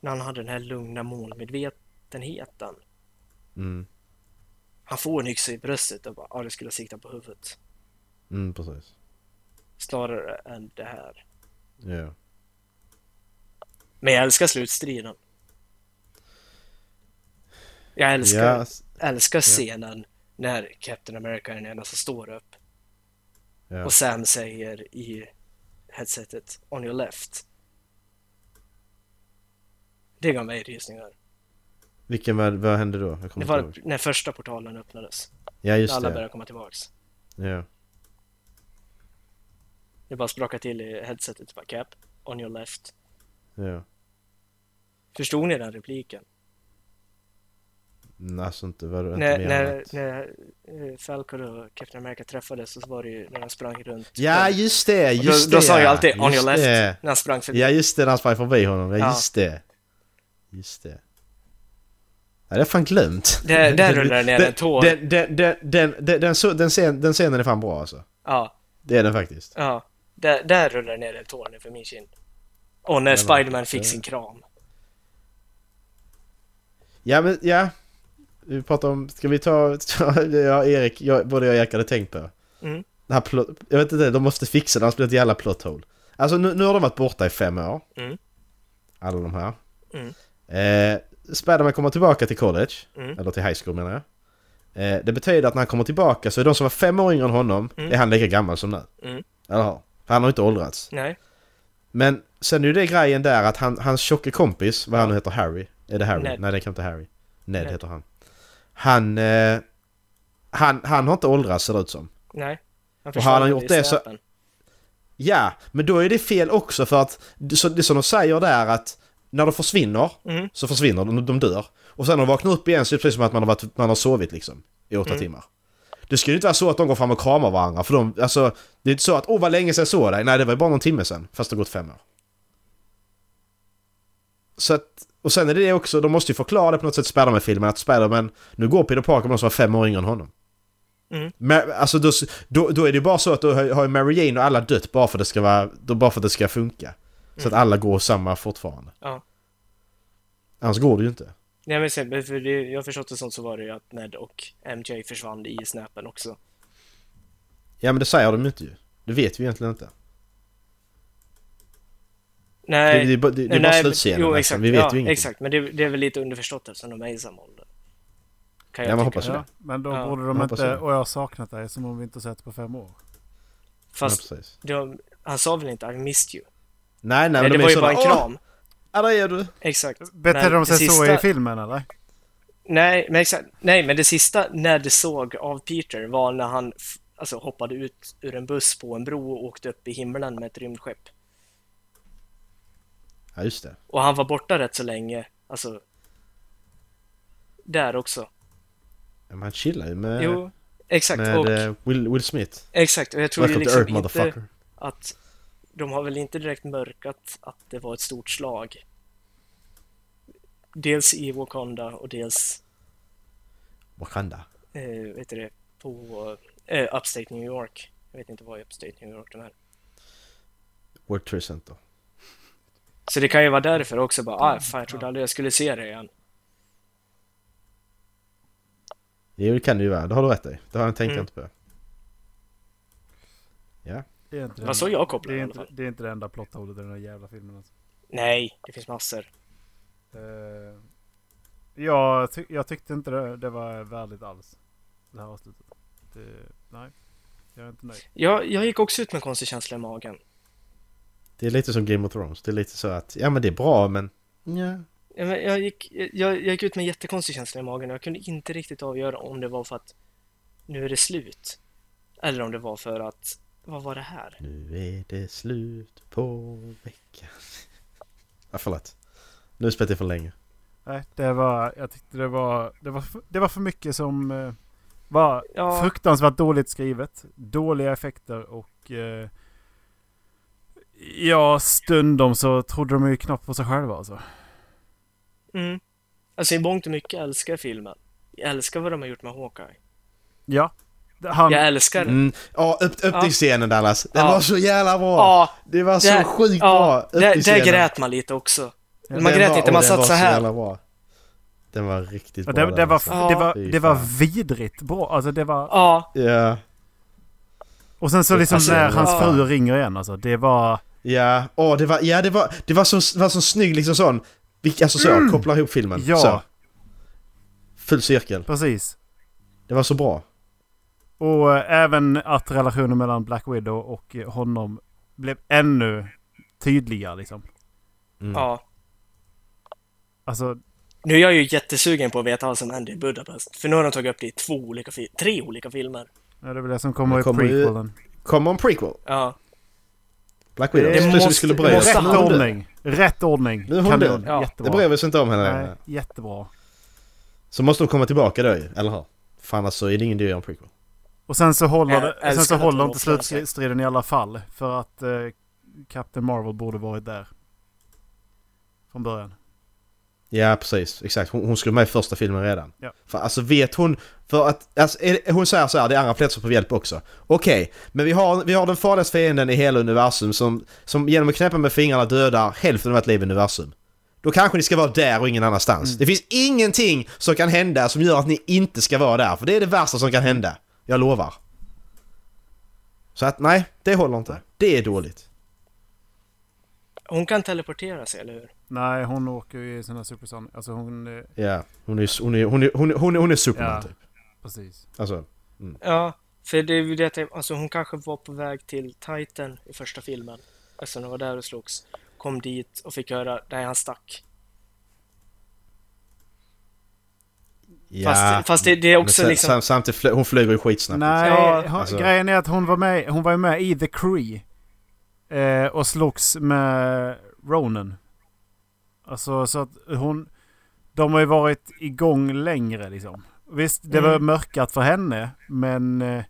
när han hade den här lugna målmedvetenheten. Mm, Han får en yxa i bröstet och bara, ja, det skulle ha siktat på huvudet. mm precis. Snarare än det här. Ja. Men jag älskar slutstriden. Jag älskar, Ja, s- älskar scenen när Captain America är den enda som står upp Ja. och Sam säger i headsetet on your left. Det gav mig rysningar. Vilken, vad, vad hände då? Det var ihåg. när första portalen öppnades. Ja just alla det. började komma tillbaks. Ja. Det bara sprakade till i headsetet. Bara Cap, on your left. Ja. Förstod ni den repliken? Alltså inte, vad inte När, mer när, att- när eh, Falcon och Captain America träffades så var det ju när de sprang runt. Ja just det, just då, det! Då sa jag ja. alltid on Just your left det. när han sprang förbi. Ja just det, när han sprang förbi honom. Ja, Ja. just det. Just det. Ja, det har fan glömt. Där- där rullar det ner en tår. Den, den, den, den, den, den, så- den, scen, den scenen är fan bra alltså. Ja, Det är den faktiskt. ja. Där, där rullar det ner en tår ner för min kind. Och när Spiderman fick sin kram. Ja men, ja. Vi pratar om, ska vi ta, ta ja Erik, jag, både jag och Erik hade tänkt på. Mm. Det här plot, jag vet inte, de måste fixa det, annars blir det ett jävla plot hole. Alltså nu, nu har de varit borta i fem år. Mm. Alla de här. Mm. Eh, Spiderman kommer tillbaka till college. Mm. Eller till high school menar jag. Eh, det betyder att när han kommer tillbaka så är de som var fem år yngre än honom, Mm. är han lika gammal som nu. Mm. Eller hur? För han har inte åldrats. Nej. Men sen är ju det grejen där att han, hans tjocke kompis, vad han nu heter, Harry? Är det Harry? Ned. Nej det kan inte Harry. Ned, Ned. heter han. Han, eh, han, han har inte åldrats ser det ut som. Nej. Han Och har han gjort det så-. Ja, men då är det fel också för att det, så, det som de säger där att när de försvinner Mm. så försvinner de, de dör. Och sen när de vaknar upp igen så är det precis som att man har, varit, man har sovit liksom i åtta Mm. timmar. Det skulle ju inte vara så att de går fram och kramar varandra för de, alltså det är inte så att åh vad länge sedan såg dig. Nej det var ju bara någon timme sedan fast det har gått fem år. Så att, och sen är det också, de måste ju förklara det på något sätt Spiderman-filmen att Spiderman, nu går Peter Parker med någon som var fem år yngre än honom. Mm. Men, alltså då, då, då är det ju bara så att då har ju Mary Jane och alla dött bara för att det ska vara, då bara för att det ska funka. Så att Mm. alla går samma fortfarande. Ja. Annars går det ju inte. Nej men sen, för det, jag förstått det sånt så var det ju att Ned och MJ försvann i snäpen också. Ja men det säger de ju inte ju. Det vet vi egentligen inte. Nej, Det- det det- det är bara slutscenen, Jo, exakt. Vi vet ja, ju ingenting. Exakt, men det, det är väl lite underförstått eftersom de är i samma ålder. Kan Ja, jag man tycka. hoppas Ja, det. men då Ja. borde de Jag hoppas inte, det. och jag har saknat dig som om vi inte sett på fem år. Fast Ja, de, han sa väl inte I missed you? Nej nej Nej, men det de var ju bara en sådana, kram. Åh, där är du! Exakt. Betedde de det sig så sista- i filmen eller? Nej, men exakt. Nej, men det sista Ned såg av Peter var när han alltså, hoppade ut ur en buss på en bro och åkte upp i himlen med ett rymdskepp. Ja just det. Och han var borta rätt så länge. Alltså... Där också. Ja, men han chillar ju med, Jo, exakt. med och, eh, Will, Will Smith. exakt. Och jag tror ju liksom Earth inte att de har väl inte direkt mörkat att det var ett stort slag. Dels i Wakanda och dels, Wakanda. eh, vet du det, på eh, Upstate New York. Jag vet inte vad i Upstate New York de är. World Trade Center. Så det kan ju vara därför också bara, ah, fan jag trodde aldrig jag skulle se det igen. Jo det kan det ju vara, det har du rätt i. Det har jag tänkt Mm. inte på. Ja. Det är inte Det var så jag kopplade det är inte, det är inte det enda plotthålet i den här jävla filmen alltså. Nej, det finns massor. Eh, jag, ty jag tyckte inte det, det var värdigt alls. Det här avslutet. Det, nej. Jag är inte nöjd. Jag, jag gick också ut med konstig känsla i magen. Det är lite som Game of Thrones. Det är lite så att, ja men det är bra men... Ja. Jag, men jag, gick, jag, jag gick ut med en jättekonstig känsla i magen och jag kunde inte riktigt avgöra om det var för att nu är det slut. Eller om det var för att, vad var det här? Nu är det slut på veckan. Ja, förlåt. Nu spelar jag för länge. Nej, det var... Jag tyckte det var... Det var, för- det var för mycket som eh, var Ja. fruktansvärt dåligt skrivet. Dåliga effekter och... Eh, ja, stundom så trodde de ju knappt på sig själva alltså. Mm. Alltså i mångt och mycket älskar filmen. Jag älskar vad de har gjort med Hawkeye. Ja. Han, Jag älskar Mm. Ja, upp, öppningsscenen Dallas. Den Ja. var så jävla bra! Ja, det var så där- sjukt ja, bra! Där, där öppningsscenen. grät man lite också. Ja, man Den grät var- inte, man den satt så här. jävla bra. Den var riktigt Ja, bra det, det, där, var, alltså. det, var, det var vidrigt bra. Alltså det var... Ja. Ja. Och sen så liksom Alltså, när hans ja. fru ringer igen alltså. Det var... Ja, åh det var, ja det var, det var så, var så snygg liksom sån, alltså så, Mm. koppla ihop filmen. Ja. Så. Full cirkel. Precis. Det var så bra. Och eh, även att relationen mellan Black Widow och eh, honom blev ännu tydligare liksom. Mm. Ja. Alltså, Nu är jag ju jättesugen på att veta vad som hände i Budapest. För nu har de tagit upp det i två olika tre olika filmer. Ja, det är väl det som kommer Det i kommer ju- prequelen. Kommer en prequel. Ja. Black Widow. Det Det måste- vi skulle börja. måste Rätt ordning. Rätt ordning. Nu är hon Kanon. död. Ja. Jättebra. Det bryr vi oss inte om henne Nej, jättebra. Så måste de komma tillbaka då eller hur? För annars så är det ingen idé att göra en prequel. Och sen så håller, det, sen så håller hon inte slutstriden i alla fall. För att eh, Captain Marvel borde varit där. Från början. Ja precis, exakt. Hon, hon skulle med i första filmen redan. Ja. För alltså vet hon... För att, alltså, är, hon säger så här, det är andra platser på hjälp också. Okej, men vi har, vi har den farligaste fienden i hela universum som, som genom att knäppa med fingrarna dödar hälften av ett liv i universum. Då kanske ni ska vara där och ingen annanstans. Mm. Det finns ingenting som kan hända som gör att ni inte ska vara där. För det är det värsta som kan hända. Jag lovar. Så att nej, det håller inte. Det är dåligt. Hon kan teleportera sig, eller hur? Nej, hon åker ju i sina superson. Alltså hon... eh, Ja, hon är, hon är, hon är, hon är, hon är, hon är Superman Ja. typ. Precis. Alltså, Ja, för det är ju det att alltså hon kanske var på väg till Titan i första filmen. Eftersom de var där och slogs. Kom dit och fick höra, nej han stack. ja. Fast- fast det- det är också Men liksom- sam, Samtidigt, flö, hon flyger ju skitsnabbt. Nej, Ja, hon, alltså- grejen är att hon var med, hon var ju med i The Cree. Eh, och slogs med Ronan. Alltså så att hon... De har ju varit igång längre liksom. Visst, det var Mm. mörkat för henne, men... Eh,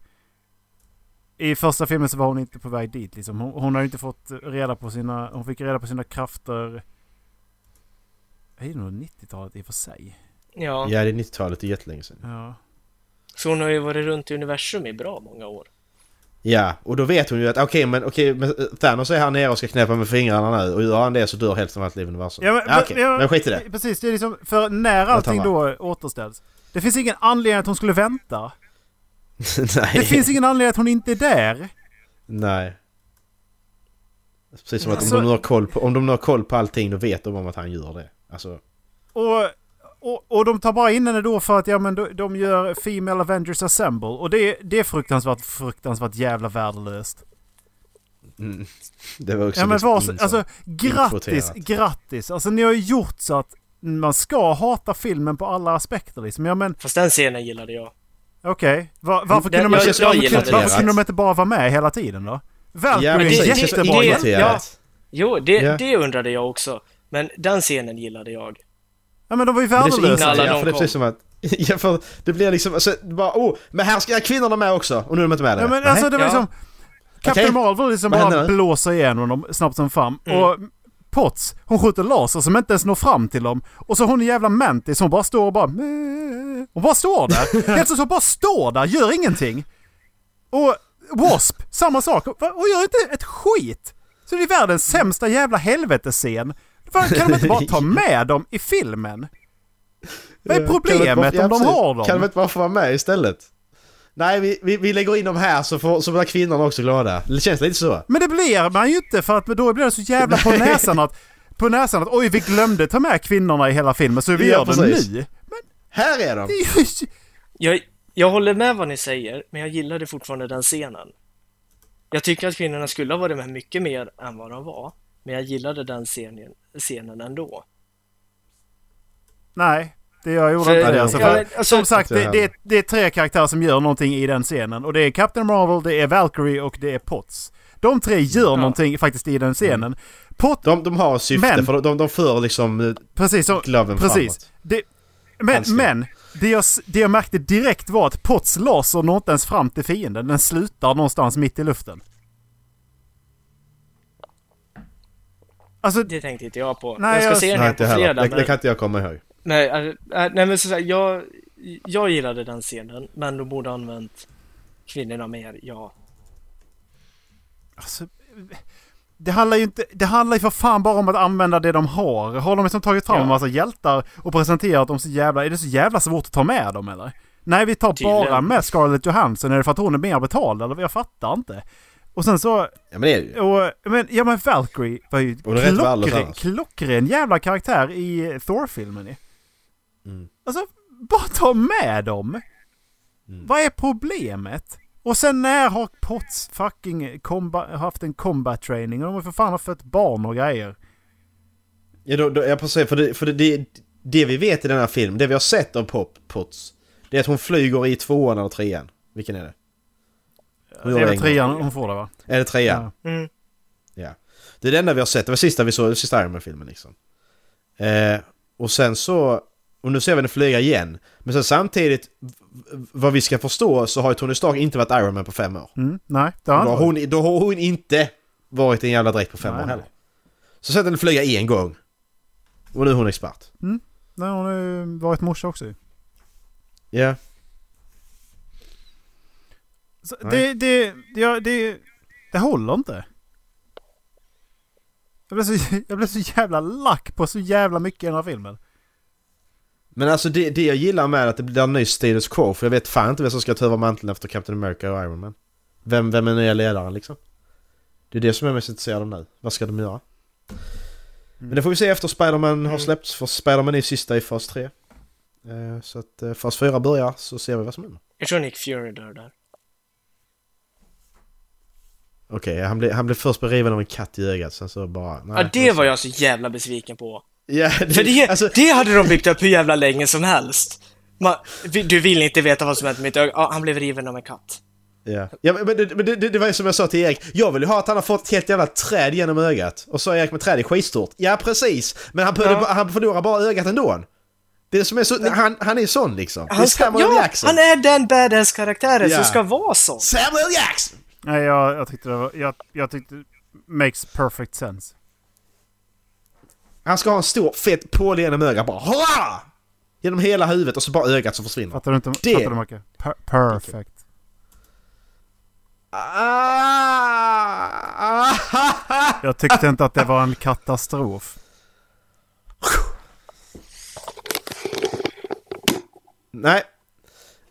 I första filmen så var hon inte på väg dit liksom. Hon, hon har ju inte fått reda på sina... Hon fick reda på sina krafter... Det är nog 90-talet i och för sig. Ja. Ja, det är 90-talet, det är jättelänge sedan. Ja. Så hon har ju varit runt i universum i bra många år. Ja, och då vet hon ju att okej, men okej, men eh, Thanos är här nere och ska knäppa med fingrarna nu och gör han det så dör hälften av allt liv i universum. Ja, men, Ja, okej, ja, men skit i det. Precis, det är liksom, för när allting då återställs. Det finns ingen anledning att hon skulle vänta. Nej. Det finns ingen anledning att hon inte är där. Nej. Precis som att Alltså- om, de nu har koll på, om de nu har koll på allting då vet de om att han gör det. Alltså, Och, och, och de tar bara in henne då för att ja, men de, de gör Female Avengers Assemble. Och det, det är fruktansvärt, fruktansvärt jävla värdelöst. mm, det var också Ja men liksom var alltså grattis, grattis. Alltså ni har ju gjort så att man ska hata filmen på alla aspekter liksom. Ja men Fast den scenen gillade jag. okej. Va, varför Den- kunde de jag- inte, jag varför, kunde, det. varför kunde de inte bara vara med hela tiden då? Valkyrie Ja, är det- det- jättebra det- ja. Jo, det, Ja. det undrade jag också. Men den scenen gillade jag. Ja men de var ju det är värdelösa. Innan, ja, för det är precis som att... Ja, för det blir liksom... Alltså, bara, oh, men här ska kvinnorna med också! Och nu är de inte med Ja, men längre. alltså det var Ja. liksom... Captain Okej. Marvel liksom Vad bara blåser igenom dem snabbt som fan. Mm. Och Potts, hon skjuter laser som inte ens når fram till dem. Och så hon en jävla Mantis, hon bara står och bara... Hon bara står där. Helt så, bara står där, gör ingenting. Och Wasp, samma sak. Och gör inte ett skit. Så det är världens sämsta jävla helvetesscen. Varför Kan de inte bara ta med dem i filmen? Vad är problemet bara- om ja, de har dem? Kan de inte bara få vara med istället? Nej, vi, vi, vi lägger in dem här så, får, så blir kvinnorna också glada. Det känns lite så. Men det blir man ju inte för att då blir det så jävla på näsan att... På näsan att oj vi glömde ta med kvinnorna i hela filmen så vi Ja, gör det precis. nu. Här är de! Det. Jag, jag håller med vad ni säger, men jag gillade fortfarande den scenen. Jag tycker att kvinnorna skulle ha varit med mycket mer än vad de var, men jag gillade den scenen, scenen ändå. Nej, det jag gjorde För- inte det. Alltså, ja, för, alltså- som sagt, det, det, det är tre karaktärer som gör någonting i den scenen. Och det är Captain Marvel, det är Valkyrie och det är Potts. De tre gör någonting faktiskt i den scenen. Pott, De, de har syfte Men- för de, de, för liksom eh, precis, så, gloven precis. framåt. Det, men men det, jag, det jag märkte direkt var att Potts laser når inte ens fram till fienden. Den slutar någonstans mitt i luften. Alltså, Det tänkte inte jag på. Nej, jag ska jag- se den här på fredag. Det, men... det kan inte jag komma ihåg. Nej, äh, äh, nej men så, så här, jag, jag gillade den scenen, men de borde ha använt kvinnorna mer, ja. Alltså, det handlar ju inte, det handlar ju för fan bara om att använda det de har. Har de liksom tagit fram Ja. en massa hjältar och presenterat dem så jävla... Är det så jävla svårt att ta med dem eller? Nej, vi tar Tydligen. bara med Scarlett Johansson. Är det för att hon är mer betald eller? Jag fattar inte. Och sen så... Ja men det är det ju. Och, men, ja men Valkyrie var ju klockren, klockren jävla karaktär i Thor-filmen. Mm. Alltså, bara ta med dem! Mm. Vad är problemet? Och sen när har Potts fucking comba, haft en combat training? Och de har för fan fött barn och grejer. Ja, då, då, jag får säga, för, det, för det, det, det vi vet i den här filmen, det vi har sett av Pop, Potts, det är att hon flyger i tvåan eller trean. Vilken är det? Det är väl trean hon får det va? Är det trean? Ja. Mm. Ja. Det är det enda vi har sett, det var sista vi såg, det sista Iron Man-filmen liksom. Eh, och sen så, och nu ser vi henne flyga igen. Men sen samtidigt, vad vi ska förstå så har ju Tony Stark inte varit Iron Man på fem år. Mm, nej, det Då har har, han inte. hon, då har hon inte varit i en jävla dräkt på fem Nej, år heller. Så sätt henne flyga en gång. Och nu är hon expert. Nej, hon har ju varit morsa också. Ja. Så det, det, det, det, det håller inte. Jag blev, så, jag blev så jävla lack på så jävla mycket i den här filmen. Men alltså det, det jag gillar med att det blir en ny status quo, för jag vet fan inte vem som ska ta över manteln efter Captain America och Iron Man. Vem, vem är nya ledaren liksom? Det är det som jag är mest intresserad av nu. Vad ska de göra? Men det får vi se efter Spider-Man har släppts, för Spider-Man är sista i fas 3. Eh, Så att eh, fas 4 börjar så ser vi vad som händer. Jag tror Nick Fury dör där. Okej, han, blev, han blev först beriven av en katt i ögat, sen så bara... Nej, ja, det var jag så jävla besviken på. Ja, För det, alltså, det hade de byggt upp hur jävla länge som helst. Man, du vill inte veta vad som hände med mitt öga. Ja, han blev riven av en katt. Ja, ja men det, men det, det, det var ju som jag sa till Erik. Jag vill ju ha att han har fått ett helt jävla träd genom ögat. Och så är Erik med träd är skitstort. Ja precis! Men han, Ja. han förlorar bara ögat ändå. Det är som är så, han, han är sån liksom. det är Han, ska, Samuel ja, Jackson. han är den badass-karaktären Ja. som ska vara så. Samuel Jackson! Nej, jag, jag tyckte det var... Jag, jag tyckte... Makes perfect sense. Han ska ha en stor fet påle genom ögat bara Hurra! Genom hela huvudet och så bara ögat som försvinner. Fattar du inte? Det- Fattar du Macke? Per, perfect. Ah, Jag tyckte inte att det var en katastrof. Nej.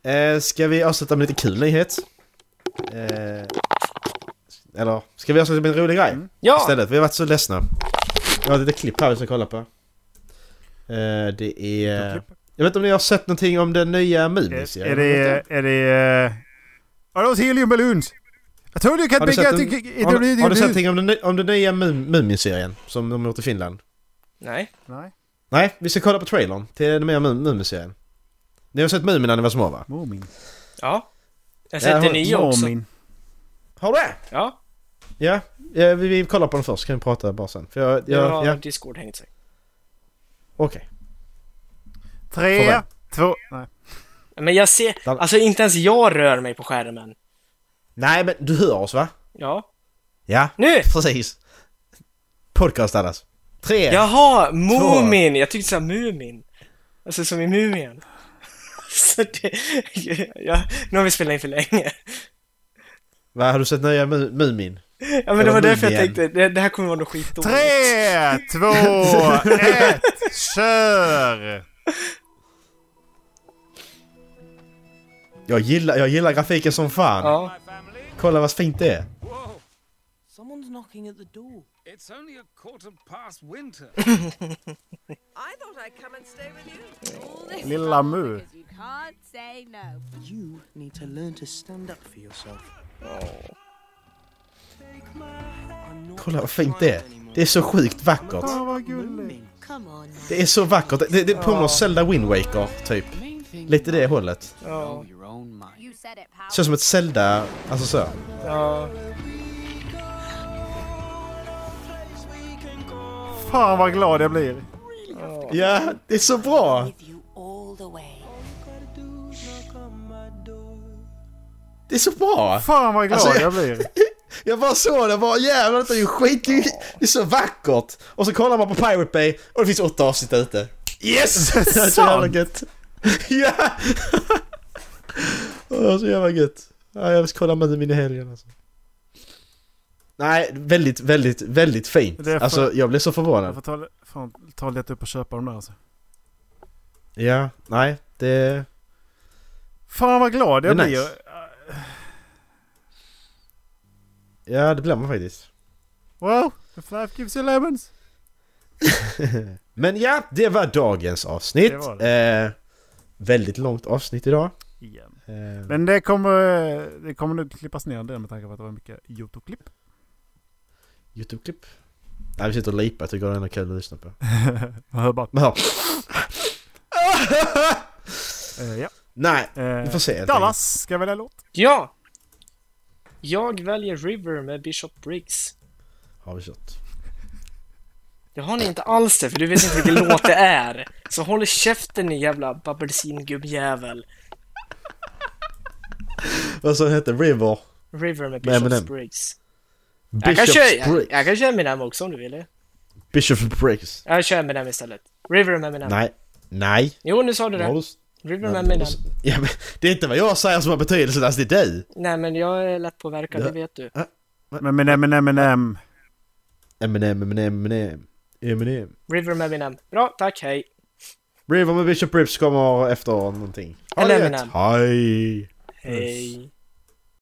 Eh, ska vi avsluta med lite kul nyhet? Eh, eller ska vi med en rolig grej? Ja! Istället, vi har varit så ledsna. Jag har lite klipp här vi ska kolla på. Eh, det är... Jag vet inte om ni har sett någonting om den nya Är, Mumin-serien? är det... Är det... Uh, are those helium balloons? I told you you can't Har du out... en, har, har du sett någonting om den, om den nya Mum- Mumin-serien? Som de har gjort i Finland? Nej. Nej. Nej, vi ska kolla på trailern till den nya Mum- Mumin-serien. Ni har sett Mumin när ni var små va? Moomin. Ja. Jag har sett den nya också. Moomin. Har du det? Ja. Ja, ja vi, vi kollar på den först kan vi prata bara sen. För jag, Jag jag, har ja, Discord hängt sig. okej. Tre, Får två... Nej. Men jag ser, alltså inte ens jag rör mig på skärmen. Nej men du hör oss va? Ja. Ja, Nu! precis. Podcast Dallas. Tre. Jaha, Moomin! Jag tyckte du sa Mumin. Alltså som i Mumien. Så det, ja, nu har vi spelat in för länge. Va, har du sett nya Mu- Mumin? Ja men det var därför jag tänkte, det, det här kommer vara något skitdåligt. Tre, två, ett, kör! Jag gillar, jag gillar grafiken som fan. Ja. Kolla vad fint det är. Someone's knocking at the door. It's only a quarter past winter. I thought I'd come and stay with you. Lilla Mu. Can't say no. You need to learn to stand up for yourself. Kolla vad fint det är. Det är så sjukt vackert. Det är så vackert. Det, det påminner om Zelda Wind Waker, typ. Lite det hållet. Ja. Känns som ett Zelda, alltså så. Ja. Fan vad glad jag blir. Ja, det är så bra! Det är så bra! Fan vad glad Alltså, jag blir. Jag bara såg det bara jävlar detta är ju skit, det är, så vackert! Och så kollar man på Pirate Bay och det finns åtta avsnitt ute. Yes! Det är så jävla gött! Ja! Åh, så jävla gött. Ja, jag ska kolla med min i helgen alltså. Nej, väldigt, väldigt, väldigt fint. För- Alltså jag blev så Jag förvånad. får ta, fan, ta leta upp och köpa dem där alltså. Ja, nej, det... Fan vad glad jag blir. nice. Ja, det blir man faktiskt. Wow, if life gives you lemons. Men ja, det var dagens avsnitt. Det var Eh, väldigt långt avsnitt idag. Igen. Eh, Men det kommer, det kommer nog klippas ner en del med tanke på att det var mycket YouTube-klipp. Youtube-klipp. Nej, vi sitter och lipar. Jag tycker det är kul att lyssna på. Man hör bara... Men, ja. Eh, ja. Nej, Eh, vi får se. Dallas, ska jag välja låt? Ja! Jag väljer River med Bishop Briggs. Har vi kört. Det har ni inte alls det, för du vet inte vilken låt det är. Så håll käften ni jävla babbelsin-gubbjävel. Vad sa den hette? River? River med Med Bishop Eminem. Briggs. Jag kan, Bishop köra, jag, kan köra Eminem också om du vill. Bishop Briggs. Jag kör Eminem istället. River med Eminem. Nej. Nej. Jo, nu sa du det. Du- River med Nej, Eminem. Ja, men det är inte vad jag säger som har betydelse, alltså det är du. Nej, men jag är lätt påverkad, Ja. det vet du. Men men men men men Eminem, Eminem, Eminem. Eminem. River med Eminem. Bra, tack, hej. River med Bishop Briggs kommer efter någonting. Eller. Eminem. Hej! Hej.